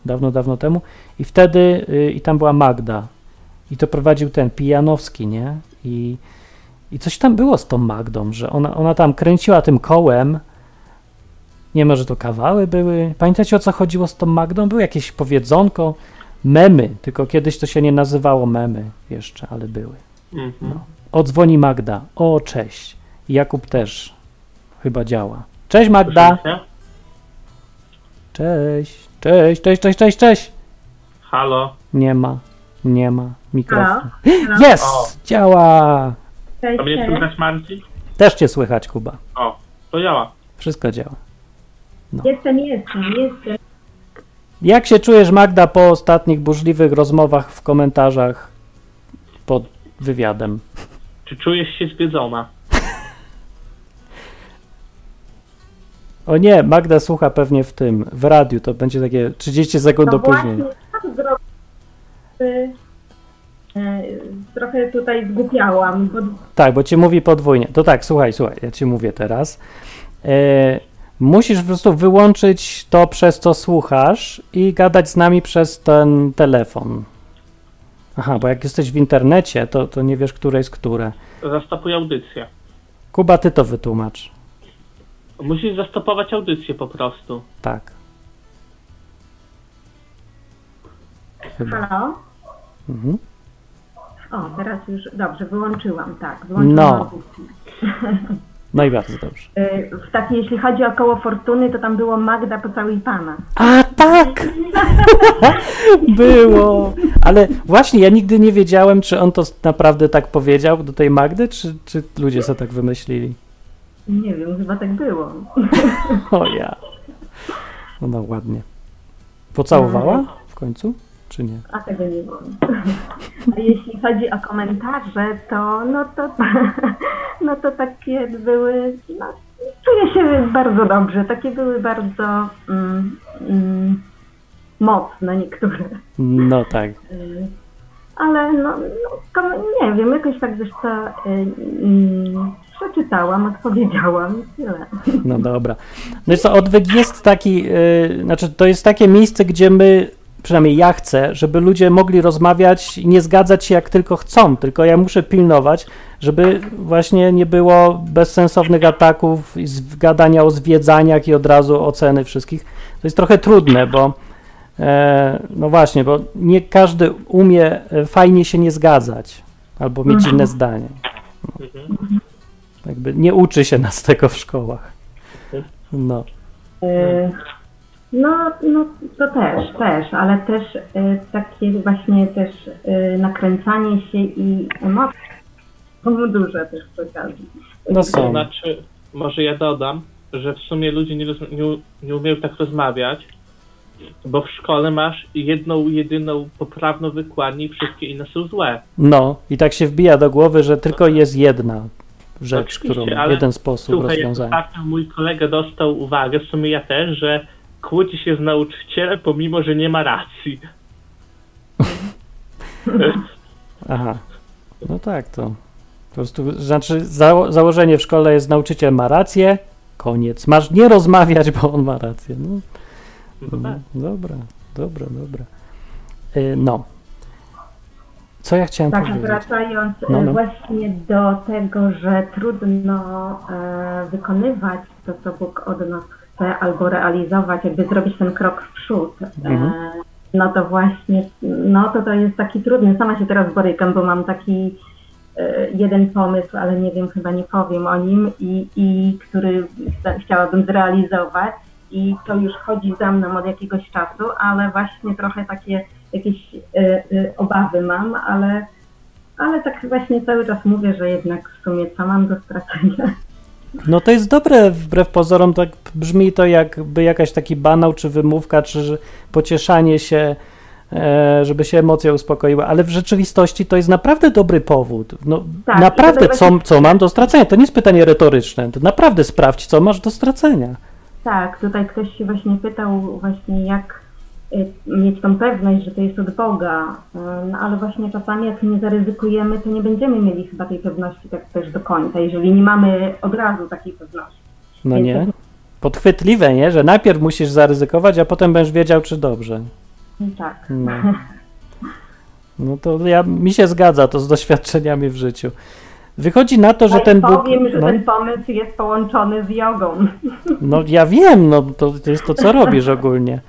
dawno, dawno temu i wtedy, y, i tam była Magda i to prowadził ten Pijanowski, nie? I, i coś tam było z tą Magdą, że ona, ona tam kręciła tym kołem, nie może to kawały były. Pamiętacie o co chodziło z tą Magdą? Było jakieś powiedzonko, memy, tylko kiedyś to się nie nazywało memy jeszcze, ale były. Mhm. Odzwoni Magda. O, cześć. Jakub też chyba działa. Cześć Magda. Cześć. Cześć, cześć, cześć, cześć, cześć. Halo? Nie ma. Nie ma. Mikrofon. Jest! Działa! Cześć, A mnie cześć. słychać Marcin? Też cię słychać, Kuba. O, to działa. Wszystko działa. Jestem, jestem, jestem. Jak się czujesz, Magda, po ostatnich burzliwych rozmowach w komentarzach pod wywiadem? Czy czujesz się zwiedzona? O nie, Magda słucha pewnie w tym, w radiu, to będzie takie 30 sekund No opóźnienia. właśnie, tak. E, Trochę tutaj zgłupiałam, bo Tak, bo ci mówi podwójnie. To tak, słuchaj, słuchaj, ja ci mówię teraz. E, musisz po prostu wyłączyć to, przez co słuchasz i gadać z nami przez ten telefon. Aha, bo jak jesteś w internecie, to, to nie wiesz, które jest które. Zastopuj audycję. Kuba, ty to wytłumacz. Musisz zastopować audycję po prostu. Tak. Chyba. halo? Mhm. O, teraz już, dobrze, wyłączyłam, tak. Wyłączyłam No. audycję. No i bardzo dobrze. E, W takiej, jeśli chodzi o koło fortuny, to tam było Magda po całej pana. A tak! Było. Ale właśnie ja nigdy nie wiedziałem, czy on to naprawdę tak powiedział do tej Magdy, czy, czy ludzie sobie tak wymyślili. Nie wiem, chyba tak było. O ja. No, no ładnie. Pocałowała w końcu, czy nie? A tego nie wiem. A jeśli chodzi o komentarze, to no to, no to takie były, no, czuję się bardzo dobrze. Takie były bardzo mm, mm, mocne niektóre. No tak. Ale no, no nie wiem, jakoś tak wiesz co, y, mm, przeczytałam, odpowiedziałam i tyle. No dobra. No co, odwyk jest taki, yy, znaczy to jest takie miejsce, gdzie my, przynajmniej ja chcę, żeby ludzie mogli rozmawiać i nie zgadzać się jak tylko chcą, tylko ja muszę pilnować, żeby właśnie nie było bezsensownych ataków i gadania o zwiedzaniach i od razu oceny wszystkich. To jest trochę trudne, bo e, no właśnie, bo nie każdy umie e, fajnie się nie zgadzać albo mieć inne zdanie. Mhm. Jakby nie uczy się nas tego w szkołach. No. No, no to też, też, ale też y, takie właśnie też y, nakręcanie się i emocje są duże też przy okazji. No To znaczy, może ja dodam, że w sumie ludzie nie, nie, u- nie umieją tak rozmawiać, bo w szkole masz jedną, jedyną poprawną wykładnię i wszystkie inne są złe. No, i tak się wbija do głowy, że tylko jest jedna rzecz, Oczywiście, którą, ale jeden sposób Słuchaj, rozwiązania. ostatnio mój kolega dostał uwagę, w sumie ja też, że kłóci się z nauczycielem, pomimo, że nie ma racji. Aha. No tak, to po prostu, znaczy zało założenie w szkole jest nauczyciel ma rację, koniec. Masz nie rozmawiać, bo on ma rację. No, No tak. dobra, dobra, dobra. Y, no. Co ja chciałem Tak, powiedzieć? wracając No, e, no. właśnie do tego, że trudno e, wykonywać to, co Bóg od nas albo realizować, jakby zrobić ten krok w przód. Mhm. E, no to właśnie, no to to jest taki trudny. Sama się teraz borykam, bo mam taki e, jeden pomysł, ale nie wiem, chyba nie powiem o nim i, i który chciałabym zrealizować i to już chodzi za mną od jakiegoś czasu, ale właśnie trochę takie jakieś e, obawy mam, ale, ale tak właśnie cały czas mówię, że jednak w sumie co mam do stracenia. No to jest dobre, wbrew pozorom, tak brzmi to jakby jakaś taki banał, czy wymówka, czy pocieszanie się e, żeby się emocje uspokoiły, ale w rzeczywistości to jest naprawdę dobry powód. No, Tak, naprawdę, co, właśnie- co mam do stracenia? To nie jest pytanie retoryczne. To naprawdę sprawdź, co masz do stracenia. Tak, tutaj ktoś się właśnie pytał właśnie jak mieć tą pewność, że to jest od Boga, Y, no ale właśnie czasami jak nie zaryzykujemy, to nie będziemy mieli chyba tej pewności tak też do końca, jeżeli nie mamy od razu takiej pewności. No Więc nie? Podchwytliwe, nie? Że najpierw musisz zaryzykować, a potem będziesz wiedział, czy dobrze. Tak. No, no to ja, mi się zgadza to z doświadczeniami w życiu. Wychodzi na to, że Ale ten Bóg... powiem, że no, ten pomysł jest połączony z jogą. no ja wiem, no to, to jest to, co robisz ogólnie.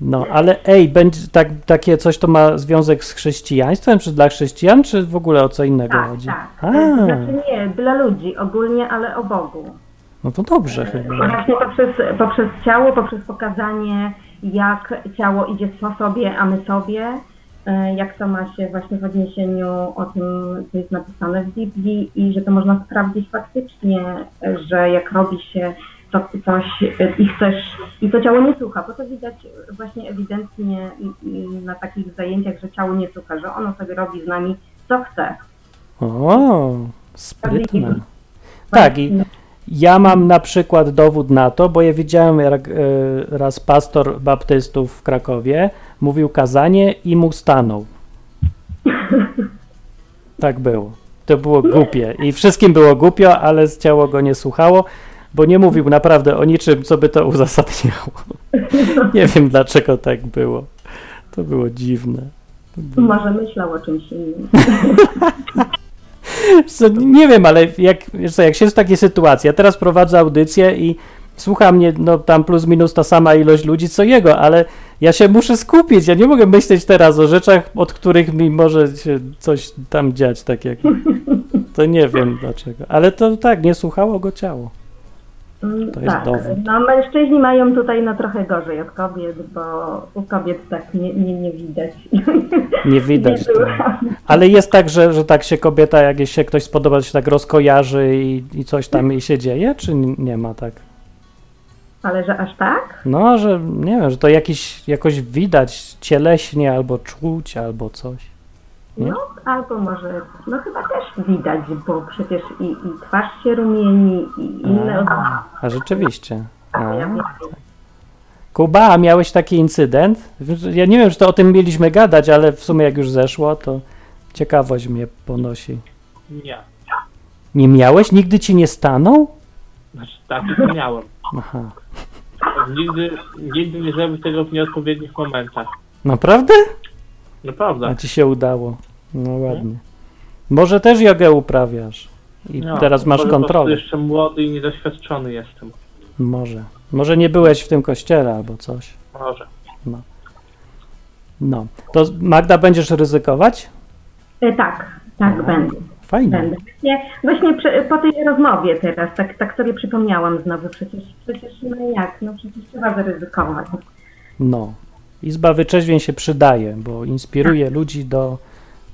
No, ale ej, będzie tak, takie coś to ma związek z chrześcijaństwem, czy dla chrześcijan, czy w ogóle o co innego Tak, chodzi? tak. A, Znaczy nie, dla ludzi ogólnie, ale o Bogu. no to dobrze chyba. Właśnie poprzez, poprzez ciało, poprzez pokazanie, jak ciało idzie po sobie, a my sobie, e, jak to ma się właśnie w odniesieniu o tym, co jest napisane w Biblii i że to można sprawdzić faktycznie, e, że jak robi się coś e, i chcesz, i to ciało nie słucha, bo to widać właśnie ewidentnie i- i na takich zajęciach, że ciało nie słucha, że ono sobie robi z nami co chce. O, sprytne. Tak, i ja mam na przykład dowód na to, bo ja widziałem jak e, raz pastor baptystów w Krakowie mówił kazanie i mu stanął. Tak było. To było głupie i wszystkim było głupio, ale ciało go nie słuchało, bo nie mówił naprawdę o niczym, co by to uzasadniało. Nie wiem dlaczego tak było. To było dziwne. Może myślał o czymś innym. Nie wiem, ale jak, co, jak się jest w takiej sytuacji, ja teraz prowadzę audycję i słucha mnie no, tam plus minus ta sama ilość ludzi co jego, ale ja się muszę skupić, ja nie mogę myśleć teraz o rzeczach, od których mi może się coś tam dziać takiego. To nie wiem dlaczego, ale to tak, nie słuchało go ciało. Mm, To jest tak. dowód. No mężczyźni mają tutaj no trochę gorzej od kobiet, bo u kobiet tak nie, nie, nie widać. Nie widać Nie. Ale jest tak, że, że tak się kobieta, jak jej się ktoś spodoba, się tak rozkojarzy i, i coś tam jej się dzieje, czy nie ma tak? Ale że aż tak? No, że nie wiem, że to jakiś, jakoś widać cieleśnie albo czuć, albo coś. Nie? No albo może, no chyba też widać, bo przecież i, i twarz się rumieni i inne oznaki. A rzeczywiście. A. Ja wiem. Kuba, a miałeś taki incydent? Ja nie wiem, czy to o tym mieliśmy gadać, ale w sumie jak już zeszło, to ciekawość mnie ponosi. Nie. Nie miałeś? Nigdy ci nie stanął? Znaczy, tak, tylko miałem. Aha. Nigdy, nigdy nie zrobił tego w nieodpowiednich momentach. Naprawdę? Naprawdę. A ci się udało. No ładnie. Może też jogę uprawiasz i No, teraz masz kontrolę. jeszcze młody i niedoświadczony jestem. Może. Może nie byłeś w tym kościele albo coś. Może. No. To Magda będziesz ryzykować? E, tak, tak będę. Fajnie. Będę. Właśnie, właśnie przy, po tej rozmowie teraz, tak, tak sobie przypomniałam znowu, przecież, przecież no jak, no przecież trzeba zaryzykować. No. Izba Wyczeźwień się przydaje, bo inspiruje ludzi do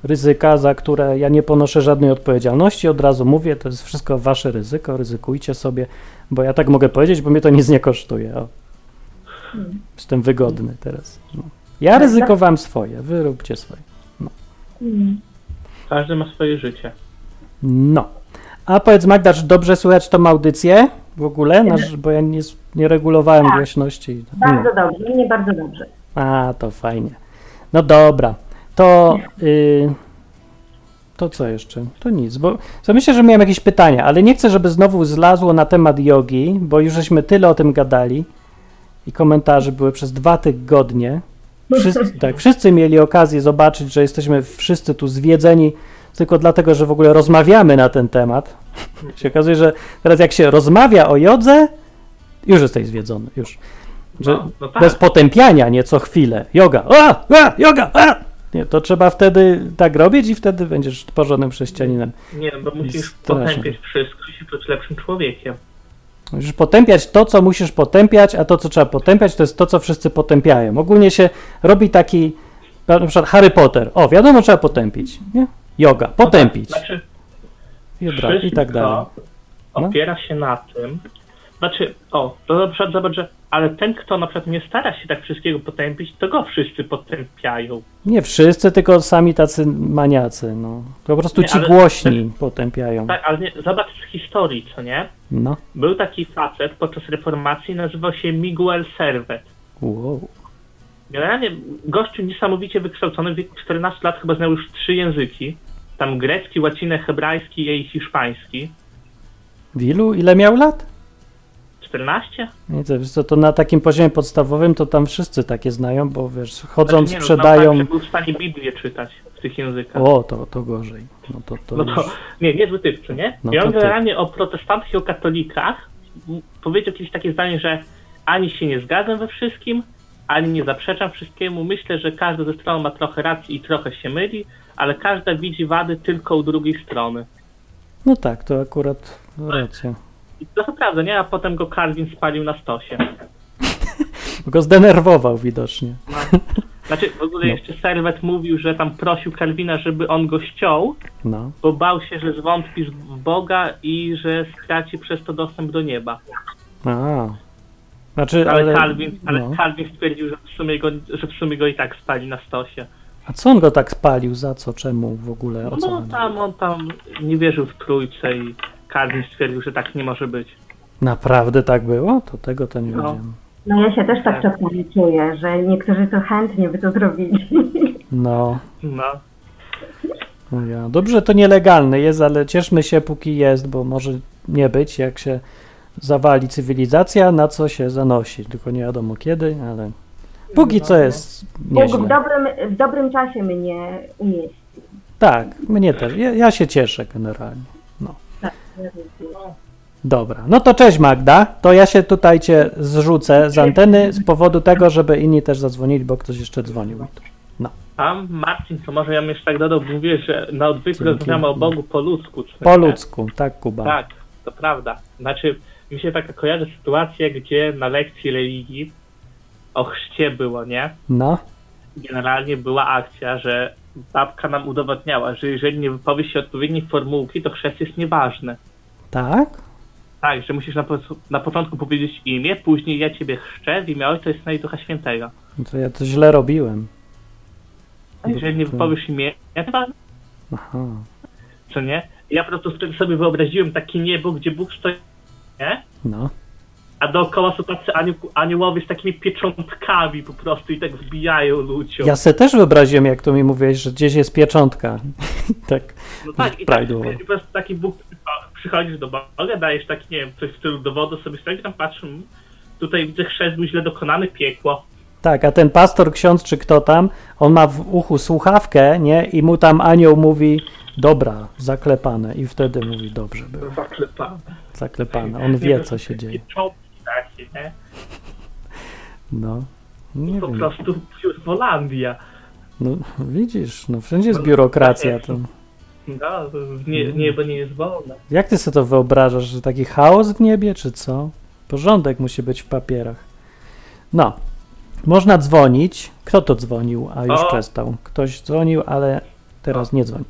ryzyka, za które ja nie ponoszę żadnej odpowiedzialności. Od razu mówię, to jest wszystko wasze ryzyko, ryzykujcie sobie, bo ja tak mogę powiedzieć, bo mnie to nic nie kosztuje. O. Jestem wygodny teraz. No. Ja ryzykowałem swoje, wy róbcie swoje. Mm. Każdy ma swoje życie. No. A powiedz Magda, czy dobrze słychać tą audycję w ogóle? Nasz, bo ja nie, nie regulowałem głośności. No. Bardzo dobrze, nie bardzo dobrze. A, to fajnie. No dobra, to y, to co jeszcze? To nic, bo myślę, że miałem jakieś pytania, ale nie chcę, żeby znowu zlazło na temat jogi, bo już żeśmy tyle o tym gadali i komentarze były przez dwa tygodnie. Wszyscy, tak, wszyscy mieli okazję zobaczyć, że jesteśmy wszyscy tu zwiedzeni tylko dlatego, że w ogóle rozmawiamy na ten temat. się okazuje, że teraz jak się rozmawia o jodze, już jesteś zwiedzony, już. Że No, no tak. bez potępiania nie co chwilę. Yoga, a, a, yoga, a! Nie, to trzeba wtedy tak robić i wtedy będziesz porządnym chrześcijaninem. Nie, bo musisz Straszne. potępiać wszystko i być lepszym człowiekiem. Musisz potępiać to, co musisz potępiać, a to, co trzeba potępiać, to jest to, co wszyscy potępiają. Ogólnie się robi taki, na przykład Harry Potter. O, wiadomo, trzeba potępić, nie? Yoga, potępić. Znaczy, I, dra- I tak dalej. opiera się na tym, Znaczy, o, to na przykład zobacz, że, ale ten, kto na przykład nie stara się tak wszystkiego potępić, to go wszyscy potępiają. Nie wszyscy, tylko sami tacy maniacy, no. Po prostu Nie, ci ale- głośni potępiają. Tak, ale nie, zobacz z historii, co nie? No. Był taki facet podczas reformacji, nazywał się Miguel Servet. Wow. Generalnie gościu niesamowicie wykształcony, w wieku 14 lat chyba znał już trzy języki. Tam grecki, łacinę, hebrajski i hiszpański. Wilu? Ile miał lat? 14? Nie, to, wiesz co, to na takim poziomie podstawowym to tam wszyscy takie znają, bo wiesz, chodzą, Znaczy, nie, no, sprzedają. znał tak, był w stanie Biblię czytać w tych językach. O, to, to gorzej. No to, to, No to, już... nie, niezły typ, czy nie? No I to on generalnie o protestantach i o katolikach powiedział kiedyś takie zdanie, że ani się nie zgadzam we wszystkim, ani nie zaprzeczam wszystkiemu. Myślę, że każda ze stron ma trochę racji i trochę się myli, ale każda widzi wady tylko u drugiej strony. no tak, to akurat racja. I to prawda, nie? A potem go Calvin spalił na stosie. Go zdenerwował widocznie. Znaczy, w ogóle No. jeszcze Serwet mówił, że tam prosił Calvina, żeby on go ściął, No. bo bał się, że zwątpi w Boga i że straci przez to dostęp do nieba. A. Znaczy, Ale, ale. Calvin, ale no. Calvin stwierdził, że w, sumie go, że w sumie go i tak spali na stosie. A co on go tak spalił? Za co? Czemu w ogóle? O co No tam on tam nie wierzył w trójce i Calvin stwierdził, że tak nie może być. Naprawdę tak było? To tego to nie No. wiedziałem. No ja się też tak czasami czuję, że niektórzy to chętnie by to zrobili. No. No. no ja. Dobrze, to nielegalne jest, ale cieszmy się, póki jest, bo może nie być, jak się zawali cywilizacja, na co się zanosi. Tylko nie wiadomo kiedy, ale póki co jest Bóg w nieźle. dobrym, w dobrym czasie mnie umieści. Tak, mnie też. Ja, ja się cieszę generalnie. Dobra, no to cześć Magda. To ja się tutaj cię zrzucę z anteny z powodu tego, żeby inni też zadzwonili, bo ktoś jeszcze dzwonił. mi tu. A Marcin, to może ja bym jeszcze tak dodał, bo mówię, że na odwyku rozmawiamy o Bogu po ludzku. Po ludzku, tak Kuba. Tak, to prawda. Znaczy, mi się taka kojarzy sytuacja, gdzie na lekcji religii o chrzcie było, nie? No, Generalnie była akcja, że babka nam udowadniała, że jeżeli nie wypowie się odpowiedniej formułki, to chrzest jest nieważny. Tak? Tak, że musisz na, po- na początku powiedzieć imię, później ja ciebie chrzczę w imię Ojca i Syna i Ducha Świętego. No To ja to źle robiłem. A jeżeli nie wypowiesz imię, ja to Aha. co nie? Ja po prostu wtedy sobie wyobraziłem takie niebo, gdzie Bóg stoi, nie? No. A dookoła są tacy anioł, aniołowie z takimi pieczątkami po prostu i tak wbijają ludziom. Ja se też wyobraziłem, jak to mi mówiłeś, że gdzieś jest pieczątka. tak. no tak, i, tak, po prostu taki Bóg przychodzisz do Boga, dajesz taki, nie wiem, coś w stylu dowodu sobie stoi, tam patrzę, mm, tutaj widzę chrzest był źle dokonany, piekło. Tak, a ten pastor, ksiądz czy kto tam, on ma w uchu słuchawkę, nie? I mu tam anioł mówi, dobra, zaklepane. I wtedy mówi, dobrze było, Zaklepane. zaklepane. On wie, co się dzieje. Takie, nie? No. Nie Po wiem. prostu Holandia. No, widzisz, no wszędzie jest biurokracja. To... To nie, niebo nie jest wolne. Jak ty sobie to wyobrażasz, że taki chaos w niebie, czy co? Porządek musi być w papierach. No, można dzwonić. Kto to dzwonił, a już O. przestał? Ktoś dzwonił, ale teraz nie dzwoni.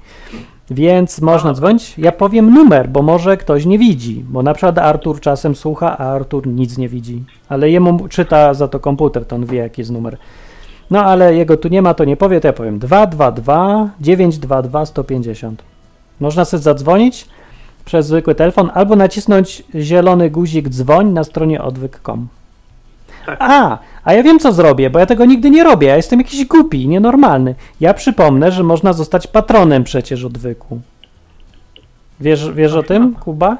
Więc można dzwonić. Ja powiem numer, bo może ktoś nie widzi. Bo na przykład Artur czasem słucha, a Artur nic nie widzi. Ale jemu czyta za to komputer, to on wie, jaki jest numer. No ale jego tu nie ma, to nie powie, to ja powiem 222 922 150. Można sobie zadzwonić przez zwykły telefon albo nacisnąć zielony guzik dzwoń na stronie odwyk.com. Tak. A, a ja wiem co zrobię, bo ja tego nigdy nie robię. Ja jestem jakiś głupi, nienormalny. Ja przypomnę, że można zostać patronem przecież odwyku. Wiesz, wiesz o tym, Kuba?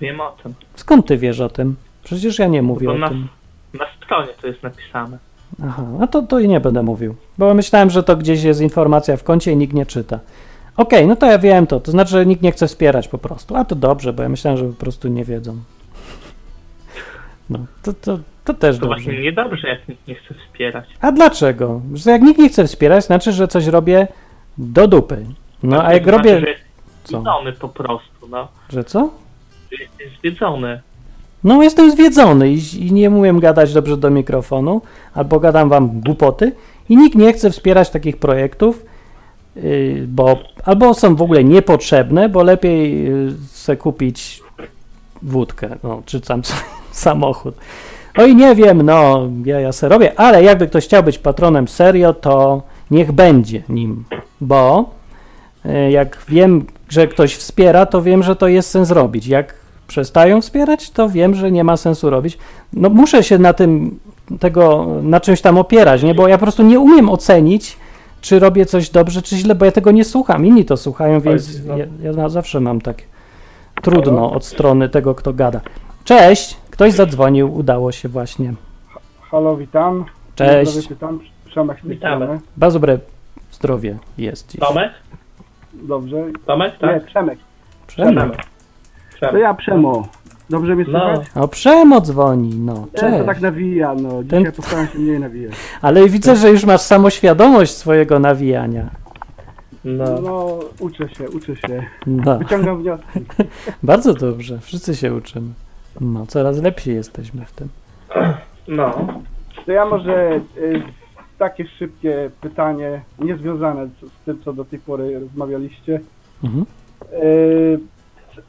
Wiem o tym. Skąd ty wiesz o tym? Przecież ja nie mówię Bo o na, tym. na stronie to jest napisane. Aha, no to, to i nie będę mówił. Bo myślałem, że to gdzieś jest informacja w koncie i nikt nie czyta. Okej, no to ja wiem to. To znaczy, że nikt nie chce wspierać po prostu. A to dobrze, bo ja myślałem, że po prostu nie wiedzą. No, to, to, to też To dobrze. właśnie niedobrze, jak nikt nie chce wspierać. A dlaczego? Że jak nikt nie chce wspierać, znaczy, że coś robię do dupy. No, a jak to robię... Znaczy, że jest Co? po prostu, no. Że co? Że jest zwiedzony. No, jestem zwiedzony i, i nie umiem gadać dobrze do mikrofonu, albo gadam wam głupoty i nikt nie chce wspierać takich projektów, yy, bo albo są w ogóle niepotrzebne, bo lepiej yy, se kupić wódkę, no, czy tam samochód. Oj, nie wiem, no, ja, ja se robię, ale jakby ktoś chciał być patronem serio, to niech będzie nim, bo e, jak wiem, że ktoś wspiera, to wiem, że to jest sens robić. Jak przestają wspierać, to wiem, że nie ma sensu robić. No muszę się na tym, tego, na czymś tam opierać, nie? Bo ja po prostu nie umiem ocenić, czy robię coś dobrze, czy źle, bo ja tego nie słucham. Inni to słuchają, więc no. ja, ja na- zawsze mam tak trudno od strony tego, kto gada. Cześć! Ktoś zadzwonił, udało się właśnie. Halo, witam. Cześć. Zdrowie. Przemek Witamy. Bardzo dobre zdrowie jest dziś. Tomek? Dobrze. Tomek, Nie, tak? Przemek. Przemek. To Przemek. ja Przemo. Dobrze mnie No, słychać? O, Przemo dzwoni, no, Ja to cześć. tak nawija, no. Dzisiaj Ten- postaram się mniej nawijać. Ale widzę, że już masz samoświadomość swojego nawijania. no. No, uczę się, uczę się. No, Wyciągam wnioski. bardzo dobrze, wszyscy się uczymy. No, coraz lepsi jesteśmy w tym. no. To ja może y, takie szybkie pytanie, niezwiązane z, z tym, co do tej pory rozmawialiście. Mhm. Y,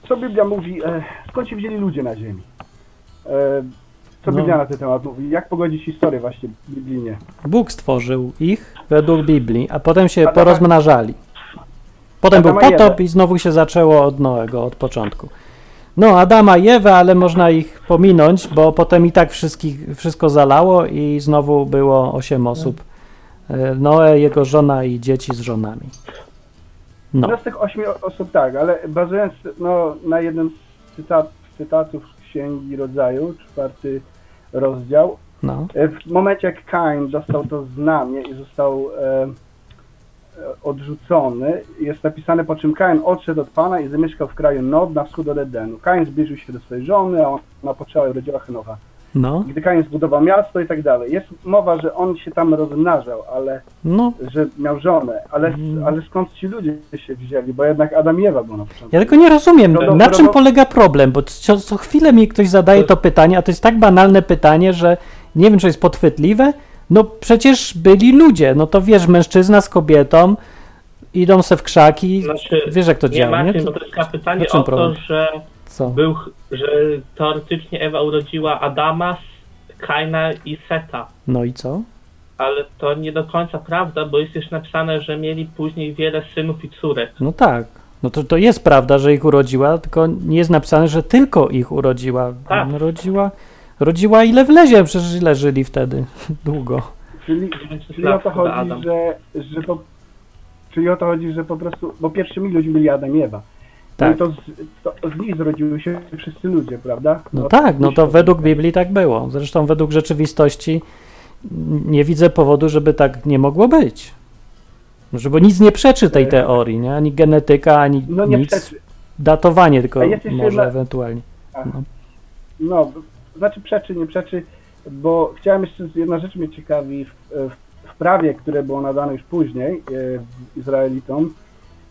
co Biblia mówi, e, skąd się wzięli ludzie na ziemi? E, co No. Biblia na ten temat mówi? Jak pogodzić historię właśnie biblijnie? Bóg stworzył ich według Biblii, a potem się Adama- porozmnażali. Potem był Adama i potop Ewę. i znowu się zaczęło od Noego, od początku. No, Adama i Ewę, ale można ich pominąć, bo potem i tak wszystkich, wszystko zalało i znowu było osiem osób. E, Noe, jego żona i dzieci z żonami. No, No z tych ośmiu osób tak, ale bazując no, na jednym z cytat, cytatów z Księgi Rodzaju, czwarty rozdział, no. e, w momencie jak Kain dostał to znamię i został e, e, odrzucony, jest napisane, po czym Kain odszedł od Pana i zamieszkał w kraju Nod na wschód od Edenu. Kain zbliżył się do swojej żony, a ona poczęła i urodziła Henocha. No, Gdy Kain zbudował miasto i tak dalej. Jest mowa, że on się tam rozmnażał, ale no. że miał żonę, ale, ale skąd ci ludzie się wzięli? Bo jednak Adam i Ewa był na początku. Ja tylko nie rozumiem, No, no, na no, czym no. polega problem, bo co, co chwilę mi ktoś zadaje to pytanie, a to jest tak banalne pytanie, że nie wiem, czy jest podchwytliwe. No przecież byli ludzie, no to wiesz, mężczyzna z kobietą idą se w krzaki, Znaczy, wiesz jak to nie działa, nie? Marcin, To, to jest pytanie o to, problem? że co? był, że teoretycznie Ewa urodziła Adama, Kaina i Seta. No i co? Ale to nie do końca prawda, bo jest też napisane, że mieli później wiele synów i córek. No tak. No to, to jest prawda, że ich urodziła, tylko nie jest napisane, że tylko ich urodziła. Tak. No, Rodziła, rodziła ile wlezie, przecież ile żyli wtedy? Długo. Czyli, czyli o to chodzi, Adam. że, że po, czyli o to chodzi, że po prostu, bo pierwszymi ludźmi byli Adam i Ewa. No Tak. i to z, to z nich zrodziły się wszyscy ludzie, prawda? No tak, no to według Biblii tak było. Zresztą według rzeczywistości nie widzę powodu, żeby tak nie mogło być. Że bo nic nie przeczy tej E. teorii, nie? Ani genetyka, ani No nie nic. przeczy, Datowanie tylko może jedna- ewentualnie. no, b- znaczy przeczy, nie przeczy, bo chciałem jeszcze, jedna rzecz mnie ciekawi, w, w, w prawie, które było nadane już później e, Izraelitom,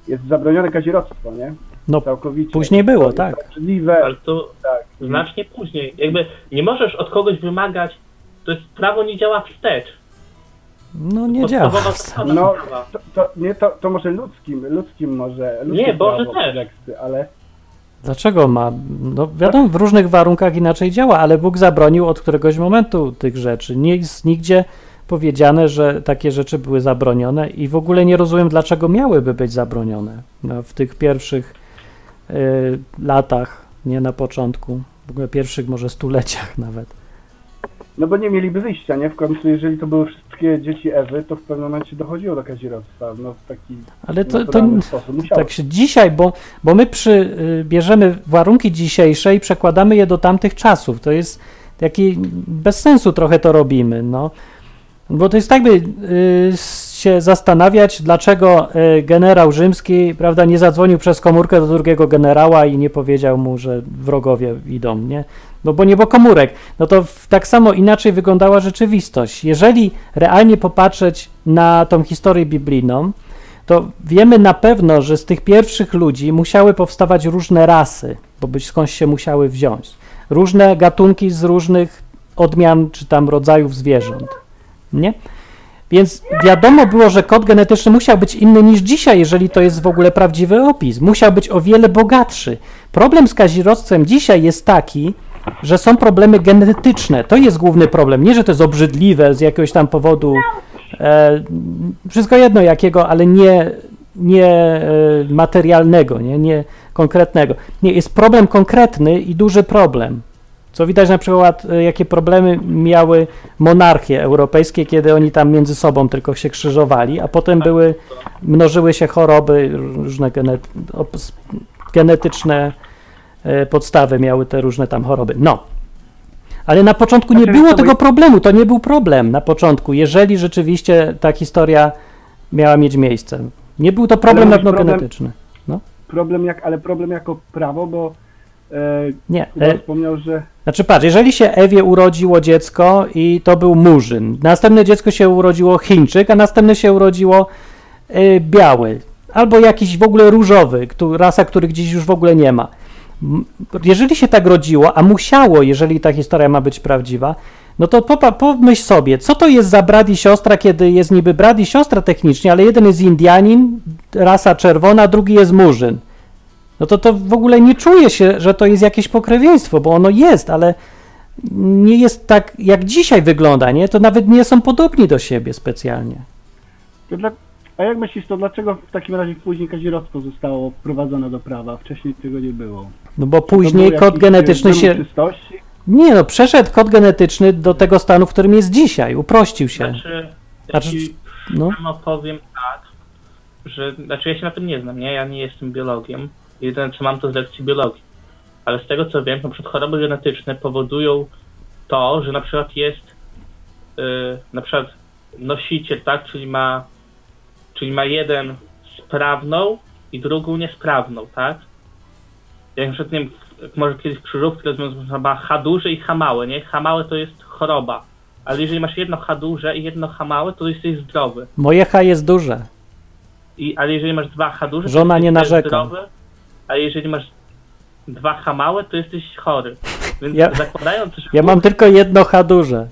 jest zabronione kazirodztwo, nie? No, Całkowicie. później było, To jest tak. Ale to tak. znacznie później. Jakby nie możesz od kogoś wymagać, to jest prawo nie działa wstecz. No nie działa. No, to, to, nie, to, to może ludzkim, ludzkim może, ludzkie Nie, Boże też. teksty, ale Dlaczego ma? No wiadomo, w różnych warunkach inaczej działa, ale Bóg zabronił od któregoś momentu tych rzeczy. Nie jest nigdzie powiedziane, że takie rzeczy były zabronione i w ogóle nie rozumiem, dlaczego miałyby być zabronione no, w tych pierwszych latach, nie na początku, w ogóle pierwszych może stuleciach nawet. no bo nie mieliby wyjścia, nie? W końcu, jeżeli to były wszystkie dzieci Ewy, to w pewnym momencie dochodziło do kazirodztwa, no w taki Ale to, to sposób. Musiało. tak się dzisiaj, bo, bo my przy, y, bierzemy warunki dzisiejsze i przekładamy je do tamtych czasów. To jest taki bez sensu trochę to robimy, no. Bo to jest tak, by y, się zastanawiać, dlaczego y, generał rzymski, prawda, nie zadzwonił przez komórkę do drugiego generała i nie powiedział mu, że wrogowie idą, nie? No bo nie było komórek. No to tak samo inaczej wyglądała rzeczywistość. Jeżeli realnie popatrzeć na tą historię biblijną, to wiemy na pewno, że z tych pierwszych ludzi musiały powstawać różne rasy, bo być skądś się musiały wziąć. Różne gatunki z różnych odmian czy tam rodzajów zwierząt. Nie? Więc wiadomo było, że kod genetyczny musiał być inny niż dzisiaj, jeżeli to jest w ogóle prawdziwy opis. Musiał być o wiele bogatszy. Problem z kazirodztwem dzisiaj jest taki, że są problemy genetyczne. To jest główny problem. Nie, że to jest obrzydliwe z jakiegoś tam powodu, e, wszystko jedno jakiego, ale nie, nie e, materialnego, nie, nie konkretnego. Nie, jest problem konkretny i duży problem. Co widać na przykład, e, jakie problemy miały monarchie europejskie, kiedy oni tam między sobą tylko się krzyżowali, a potem były, mnożyły się choroby, różne genetyczne e, podstawy miały te różne tam choroby. No. Ale na początku nie Znaczy, było tego problemu, to nie był problem na początku, jeżeli rzeczywiście ta historia miała mieć miejsce. Nie był to problem mówisz pewno problem- genetyczny. Problem jak, ale problem jako prawo, bo e, Nie. E, wspomniał, że Znaczy patrz, jeżeli się Ewie urodziło dziecko i to był murzyn, następne dziecko się urodziło Chińczyk, a następne się urodziło y, biały, albo jakiś w ogóle różowy, któ- rasa, których dziś już w ogóle nie ma. Jeżeli się tak rodziło, a musiało, jeżeli ta historia ma być prawdziwa, no to pomyśl sobie, co to jest za brat i siostra, kiedy jest niby brat i siostra technicznie, ale jeden jest Indianin, rasa czerwona, drugi jest murzyn. No to to w ogóle nie czuje się, że to jest jakieś pokrewieństwo, bo ono jest, ale nie jest tak, jak dzisiaj wygląda, nie? To nawet nie są podobni do siebie specjalnie. To dla, a jak myślisz, to dlaczego w takim razie później kazirodztwo zostało wprowadzone do prawa? Wcześniej tego nie było. No bo później kod genetyczny się... czystości? Nie no, przeszedł kod genetyczny do tego stanu, w którym jest dzisiaj, uprościł się. Znaczy, Znaczy, no. no. powiem tak, że, znaczy ja się na tym nie znam, nie? Ja nie jestem biologiem. Jedyne co mam to z lekcji biologii. Ale z tego co wiem, na przykład choroby genetyczne powodują to, że na przykład jest yy, na przykład nosiciel, tak? Czyli ma, czyli ma jeden sprawną i drugą niesprawną, tak? Jak na przykład, nie wiem, może kiedyś krzyżówki rozwiązują, że ma H duże i H małe, nie? H małe to jest choroba. Ale jeżeli masz jedno H duże i jedno H małe, to jesteś zdrowy. Moje H jest duże. I, ale jeżeli masz dwa H duże, Żona to nie narzeka. zdrowy. A jeżeli masz dwa H małe, to jesteś chory. Więc Ja- zakładając, że Ja Bóg, mam tylko jedno H duże.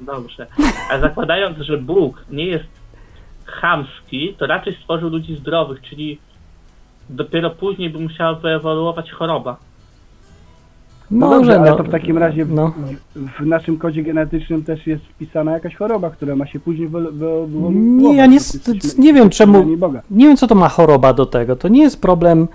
Dobrze. A zakładając, że Bóg nie jest chamski, to raczej stworzył ludzi zdrowych, czyli dopiero później by musiała wyewoluować choroba. No Może, dobrze, ale no. to w takim razie w, No. w naszym kodzie genetycznym też jest wpisana jakaś choroba, która ma się później wy, wy, wy, Nie, ja nie, nie wiem czemu, nie wiem co to ma choroba do tego, to nie jest problem,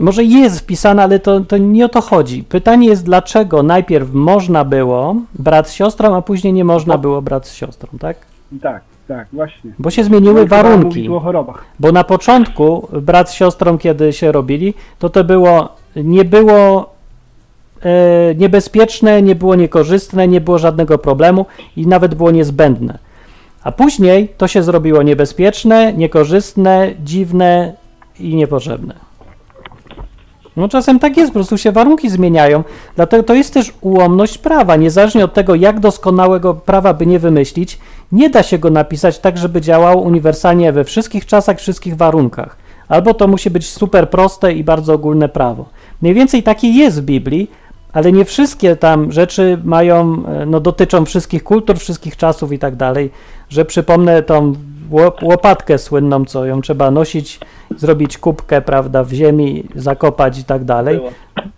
może jest wpisane, ale to, to nie o to chodzi. Pytanie jest, dlaczego najpierw można było brat z siostrą, a później nie można było brat z siostrą, tak? Tak, tak, właśnie. Bo się zmieniły warunki. O chorobach. Bo na początku brat z siostrą, kiedy się robili, to to było, nie było e, niebezpieczne, nie było niekorzystne, nie było żadnego problemu i nawet było niezbędne. A później to się zrobiło niebezpieczne, niekorzystne, dziwne i niepotrzebne. No czasem tak jest, po prostu się warunki zmieniają, dlatego to jest też ułomność prawa. Niezależnie od tego, jak doskonałego prawa by nie wymyślić, nie da się go napisać tak, żeby działało uniwersalnie we wszystkich czasach, wszystkich warunkach. Albo to musi być super proste i bardzo ogólne prawo. Mniej więcej takie jest w Biblii, ale nie wszystkie tam rzeczy mają, e, no dotyczą wszystkich kultur, wszystkich czasów i tak dalej, że przypomnę tą łopatkę słynną, co ją trzeba nosić, zrobić kubkę, prawda, w ziemi, zakopać i tak dalej. Było.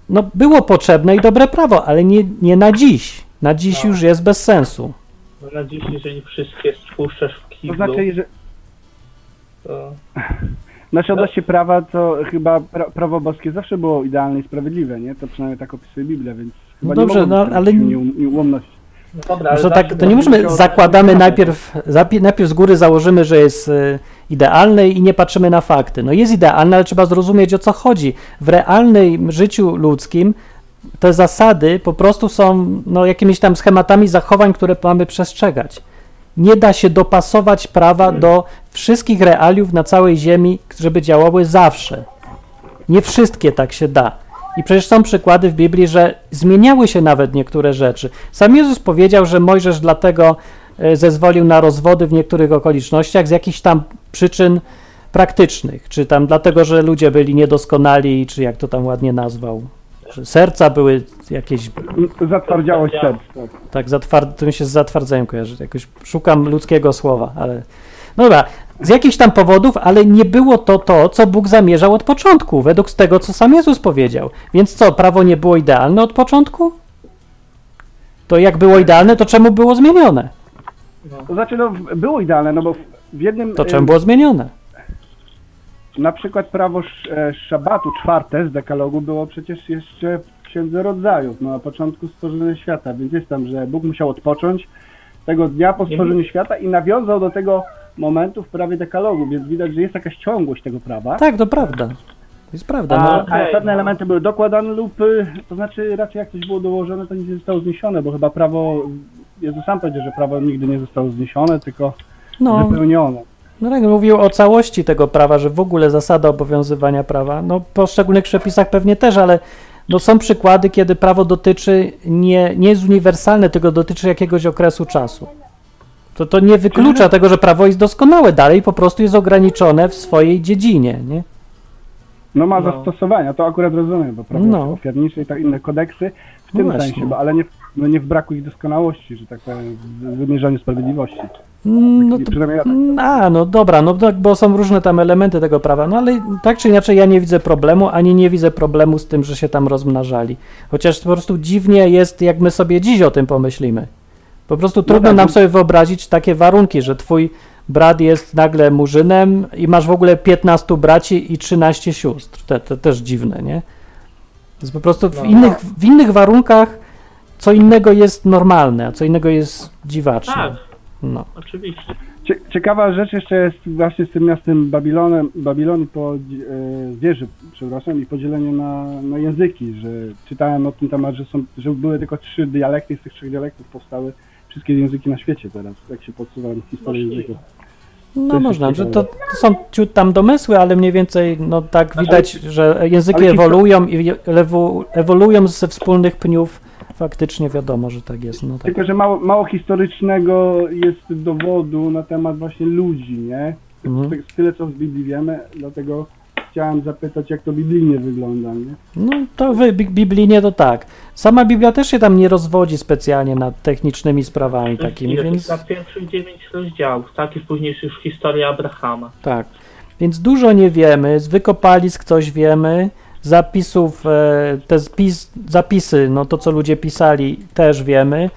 No było potrzebne i dobre prawo, ale nie, nie na dziś. Na dziś No. już jest bez sensu. No na dziś, jeżeli wszystkie spuszczasz w To kiblu, znaczy, że to... znaczy odnośnie prawa, to chyba pra, prawo boskie zawsze było idealne i sprawiedliwe, nie? To przynajmniej tak opisuje Biblia, więc chyba dobrze, nie mogło no, ale- ale... No dobra, ale tak, to nie możemy, zakładamy najpierw, najpierw z góry założymy, że jest y, idealny i nie patrzymy na fakty. No jest idealny, ale trzeba zrozumieć o co chodzi. W realnym życiu ludzkim te zasady po prostu są no, jakimiś tam schematami zachowań, które mamy przestrzegać. Nie da się dopasować prawa do wszystkich realiów na całej Ziemi, żeby działały zawsze. Nie wszystkie tak się da. I przecież są przykłady w Biblii, że zmieniały się nawet niektóre rzeczy. Sam Jezus powiedział, że Mojżesz dlatego e, zezwolił na rozwody w niektórych okolicznościach z jakichś tam przyczyn praktycznych, czy tam dlatego, że ludzie byli niedoskonali, czy jak to tam ładnie nazwał, że serca były jakieś Zatwardziałość serc. Tak. tak, zatward- to mi się z zatwardzeniem kojarzy. Jakoś szukam ludzkiego słowa, ale. No dobra, z jakichś tam powodów, ale nie było to to, co Bóg zamierzał od początku, według tego, co sam Jezus powiedział. Więc co, prawo nie było idealne od początku? To jak było idealne, to czemu było zmienione? To znaczy, no, było idealne, no bo w- jednym... To e, czemu było zmienione? Na przykład prawo sz, e, szabatu czwarte z dekalogu było przecież jeszcze w Księdze Rodzajów, no na początku stworzenia świata, więc jest tam, że Bóg musiał odpocząć tego dnia po stworzeniu świata i nawiązał do tego momentu w prawie dekalogu, więc widać, że jest jakaś ciągłość tego prawa. Tak, to prawda. To jest prawda. A, No, a pewne no. elementy były dokładane lub, y, to znaczy raczej jak coś było dołożone, to nic nie zostało zniesione, bo chyba prawo, Jezus sam powiedział, że prawo nigdy nie zostało zniesione, tylko no, wypełnione. no tak, mówił o całości tego prawa, że w ogóle zasada obowiązywania prawa. No, w poszczególnych przepisach pewnie też, ale no, są przykłady, kiedy prawo dotyczy, nie, nie jest uniwersalne, tylko dotyczy jakiegoś okresu czasu. To, to nie wyklucza tego, że prawo jest doskonałe, dalej po prostu jest ograniczone w swojej dziedzinie, nie? No ma No. zastosowania, to akurat rozumiem, bo prawo No. ofiarnicze i tak inne kodeksy w No tym właśnie. sensie, bo, ale nie, w- no nie w braku ich doskonałości, że tak powiem, w wymierzaniu sprawiedliwości. Mm, No to, tak. Mm, A, no dobra, no tak, bo są różne tam elementy tego prawa, no ale tak czy inaczej ja nie widzę problemu, ani nie widzę problemu z tym, że się tam rozmnażali. Chociaż po prostu dziwnie jest, jak my sobie dziś o tym pomyślimy. Po prostu trudno tak, nam no- sobie wyobrazić takie warunki, że twój brat jest nagle murzynem i masz w ogóle 15 braci i 13 sióstr. To, to też dziwne, nie? Więc po prostu w, No. innych, w innych warunkach co innego jest normalne, a co innego jest dziwaczne. Tak, No. oczywiście. Cie, ciekawa rzecz jeszcze jest właśnie z tym miastem Babilonem, Babilon i po e, wieży, przepraszam, i podzielenie na, na języki, że czytałem o tym temat, że, są, że były tylko trzy dialekty i z tych trzech dialektów powstały wszystkie języki na świecie teraz, jak się podsuwam historię języków. No można, że to, to są ciut tam domysły, ale mniej więcej no tak widać, że języki ewoluują i ewoluują ze wspólnych pniów. Faktycznie wiadomo, że tak jest. No tak. Tylko, że mało, mało historycznego jest dowodu na temat właśnie ludzi, nie? Mhm. Tyle, co z Biblii wiemy, dlatego chciałem zapytać, jak to biblijnie wygląda, nie? No to wy, bi- biblijnie to tak. Sama Biblia też się tam nie rozwodzi specjalnie nad technicznymi sprawami takimi, Ile? więc Na pierwszych dziewięć rozdziałów, tak? I późniejszy już historia Abrahama. tak. Więc dużo nie wiemy, z wykopalisk coś wiemy, zapisów, e, te spis, zapisy, no to co ludzie pisali też wiemy,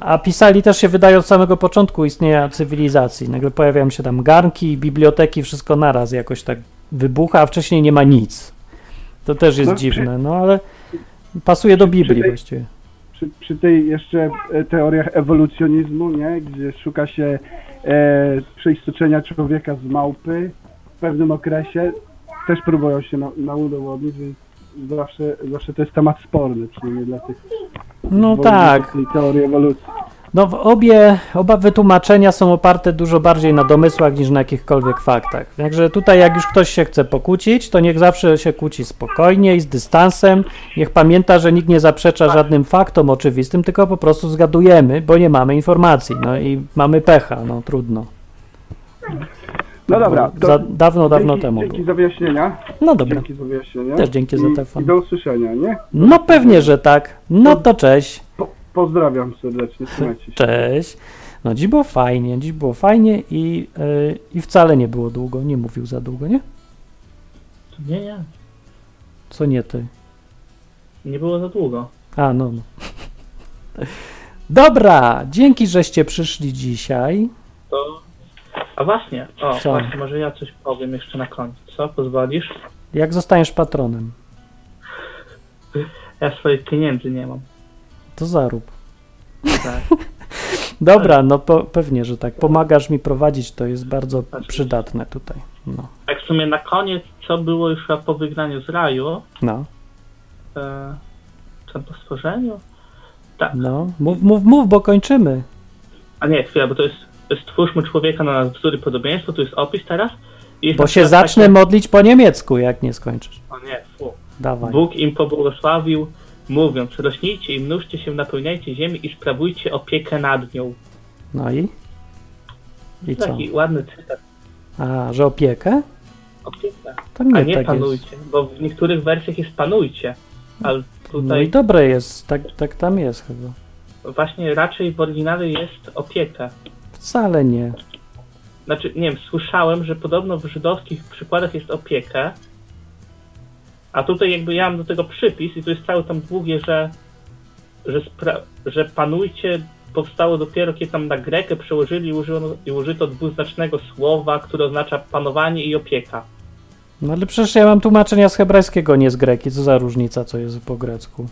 a pisali też się wydaje od samego początku istnienia cywilizacji. Nagle pojawiają się tam garnki, biblioteki, wszystko naraz jakoś tak wybucha, a wcześniej nie ma nic. To też jest No, przy- dziwne, no ale pasuje do Biblii tej- właściwie. Przy, przy tej jeszcze e, teoriach ewolucjonizmu, nie? Gdzie szuka się e, przeistoczenia człowieka z małpy w pewnym okresie, też próbują się na, na udowodnić, więc zawsze, zawsze to jest temat sporny, przynajmniej dla tych No tak, teorii ewolucji. No w obie, oba wytłumaczenia są oparte dużo bardziej na domysłach niż na jakichkolwiek faktach. Także tutaj jak już ktoś się chce pokłócić, to niech zawsze się kłóci spokojnie i z dystansem. Niech pamięta, że nikt nie zaprzecza żadnym faktom oczywistym, tylko po prostu zgadujemy, bo nie mamy informacji. No i mamy pecha, no trudno. No dobra, to Za dawno, dawno dzięki, temu. Dzięki za wyjaśnienia. No dobra. Dzięki za wyjaśnienia. Też dzięki za I- telefon. I do usłyszenia, nie? No pewnie, że tak. No to cześć. Po, pozdrawiam serdecznie, trzymajcie się. Cześć. No dziś było fajnie, dziś było fajnie i, yy, i wcale nie było długo, nie mówił za długo, nie? Nie, nie. Co nie ty? Nie było za długo. A, no, no. Dobra, dzięki, żeście przyszli dzisiaj. To... A właśnie, o, Co? właśnie, może ja coś powiem jeszcze na koniec. Co, pozwolisz? Jak zostaniesz patronem, Ja swoich pieniędzy nie mam. To zarób. Tak. Dobra, no po, pewnie, że tak. Pomagasz mi prowadzić, to jest bardzo Oczywiście. przydatne tutaj. No, Tak w sumie na koniec, co było już po wygnaniu z raju, no, e, czy po stworzeniu? Tak. no. Mów, mów, mów, bo kończymy. A nie, chwila, bo to jest, to stwórzmy człowieka na nas wzory podobieństwo, tu jest opis teraz. Jest Bo się zacznę takie- modlić po niemiecku, jak nie skończysz. O nie, fu. Dawaj. Bóg im pobłogosławił, mówiąc, rośnijcie i mnóżcie się, napełniajcie ziemię i sprawujcie opiekę nad nią. No i? I co? Taki ładny cytat. A, że opiekę? Opiekę. To A nie nie tak panujcie, jest. bo w niektórych wersjach jest panujcie. Ale No i tutaj dobre jest, tak, tak tam jest chyba. właśnie raczej w oryginale jest opiekę. Wcale nie. Znaczy, nie wiem, słyszałem, że podobno w żydowskich przykładach jest opiekę, a tutaj jakby ja mam do tego przypis i tu jest cały tam długie, że, że, że panujcie powstało dopiero kiedy tam na grekę przełożyli i użyto, i użyto dwuznacznego słowa, które oznacza panowanie i opieka. No ale przecież ja mam tłumaczenia z hebrajskiego, nie z greki. Co za różnica, co jest po grecku?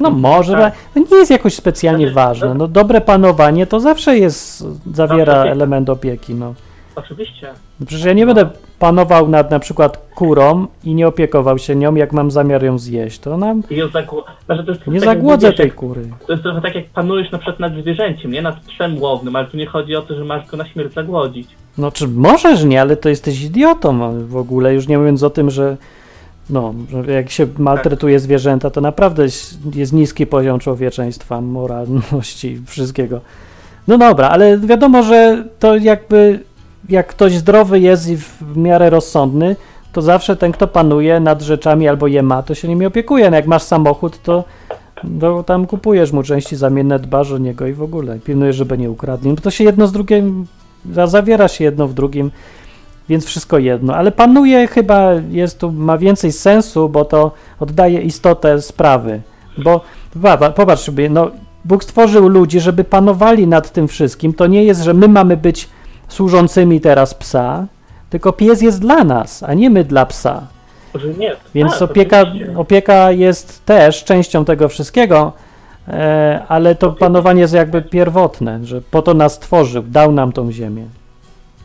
No może, tak. ale nie jest jakoś specjalnie Znaczy, ważne. no- No dobre panowanie to zawsze jest, zawiera element opieki, no. Oczywiście. No Przecież ja nie będę panował nad na przykład kurą i nie opiekował się nią, jak mam zamiar ją zjeść. To nam I ją znaczy, to jest nie tak zagłodzę tej kury. To jest trochę tak jak panujesz na przykład nad zwierzęciem, nie nad psem łownym, ale tu nie chodzi o to, że masz go na śmierć zagłodzić. No czy możesz nie, ale to jesteś idiotą w ogóle, już nie mówiąc o tym, że no, że jak się maltretuje zwierzęta, to naprawdę jest- jest niski poziom człowieczeństwa, moralności, wszystkiego. No dobra, ale wiadomo, że to jakby jak ktoś zdrowy jest i w miarę rozsądny, to zawsze ten, kto panuje nad rzeczami albo je ma, to się nimi opiekuje. No jak masz samochód, to, to tam kupujesz mu części zamienne, dbasz o niego i w ogóle pilnujesz, żeby nie ukradli. No to się jedno z drugim, za- zawiera się jedno w drugim, więc wszystko jedno. Ale panuje chyba jest tu, ma więcej sensu, bo to oddaje istotę sprawy. Bo popatrz sobie, no Bóg stworzył ludzi, żeby panowali nad tym wszystkim. To nie jest, że my mamy być służącymi teraz psa, tylko pies jest dla nas, a nie my dla psa. Nie. Więc tak, opieka, opieka jest też częścią tego wszystkiego, e, ale to panowanie jest jakby pierwotne, że po to nas stworzył, dał nam tą ziemię.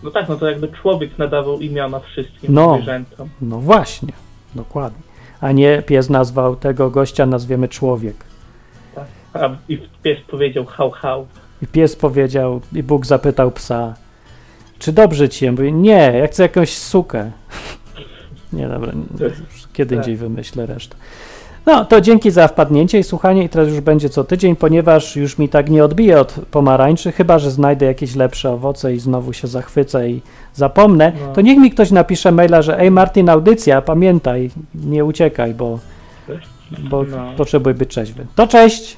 No tak, no to jakby człowiek nadawał imiona wszystkim No. zwierzętom. No właśnie, dokładnie. A nie pies nazwał tego gościa, nazwiemy człowiek. A i pies powiedział hał hał. I pies powiedział, i Bóg zapytał psa, czy dobrze ci? Ja mówię, nie, ja chcę jakąś sukę. Nie, dobra, kiedy Tak. indziej wymyślę resztę. No, to dzięki za wpadnięcie i słuchanie i teraz już będzie co tydzień, ponieważ już mi tak nie odbije od pomarańczy, chyba, że znajdę jakieś lepsze owoce i znowu się zachwycę i zapomnę, No. to niech mi ktoś napisze maila, że ej Martin, audycja, pamiętaj, nie uciekaj, bo, bo No. potrzebuję być trzeźwy. To! Cześć.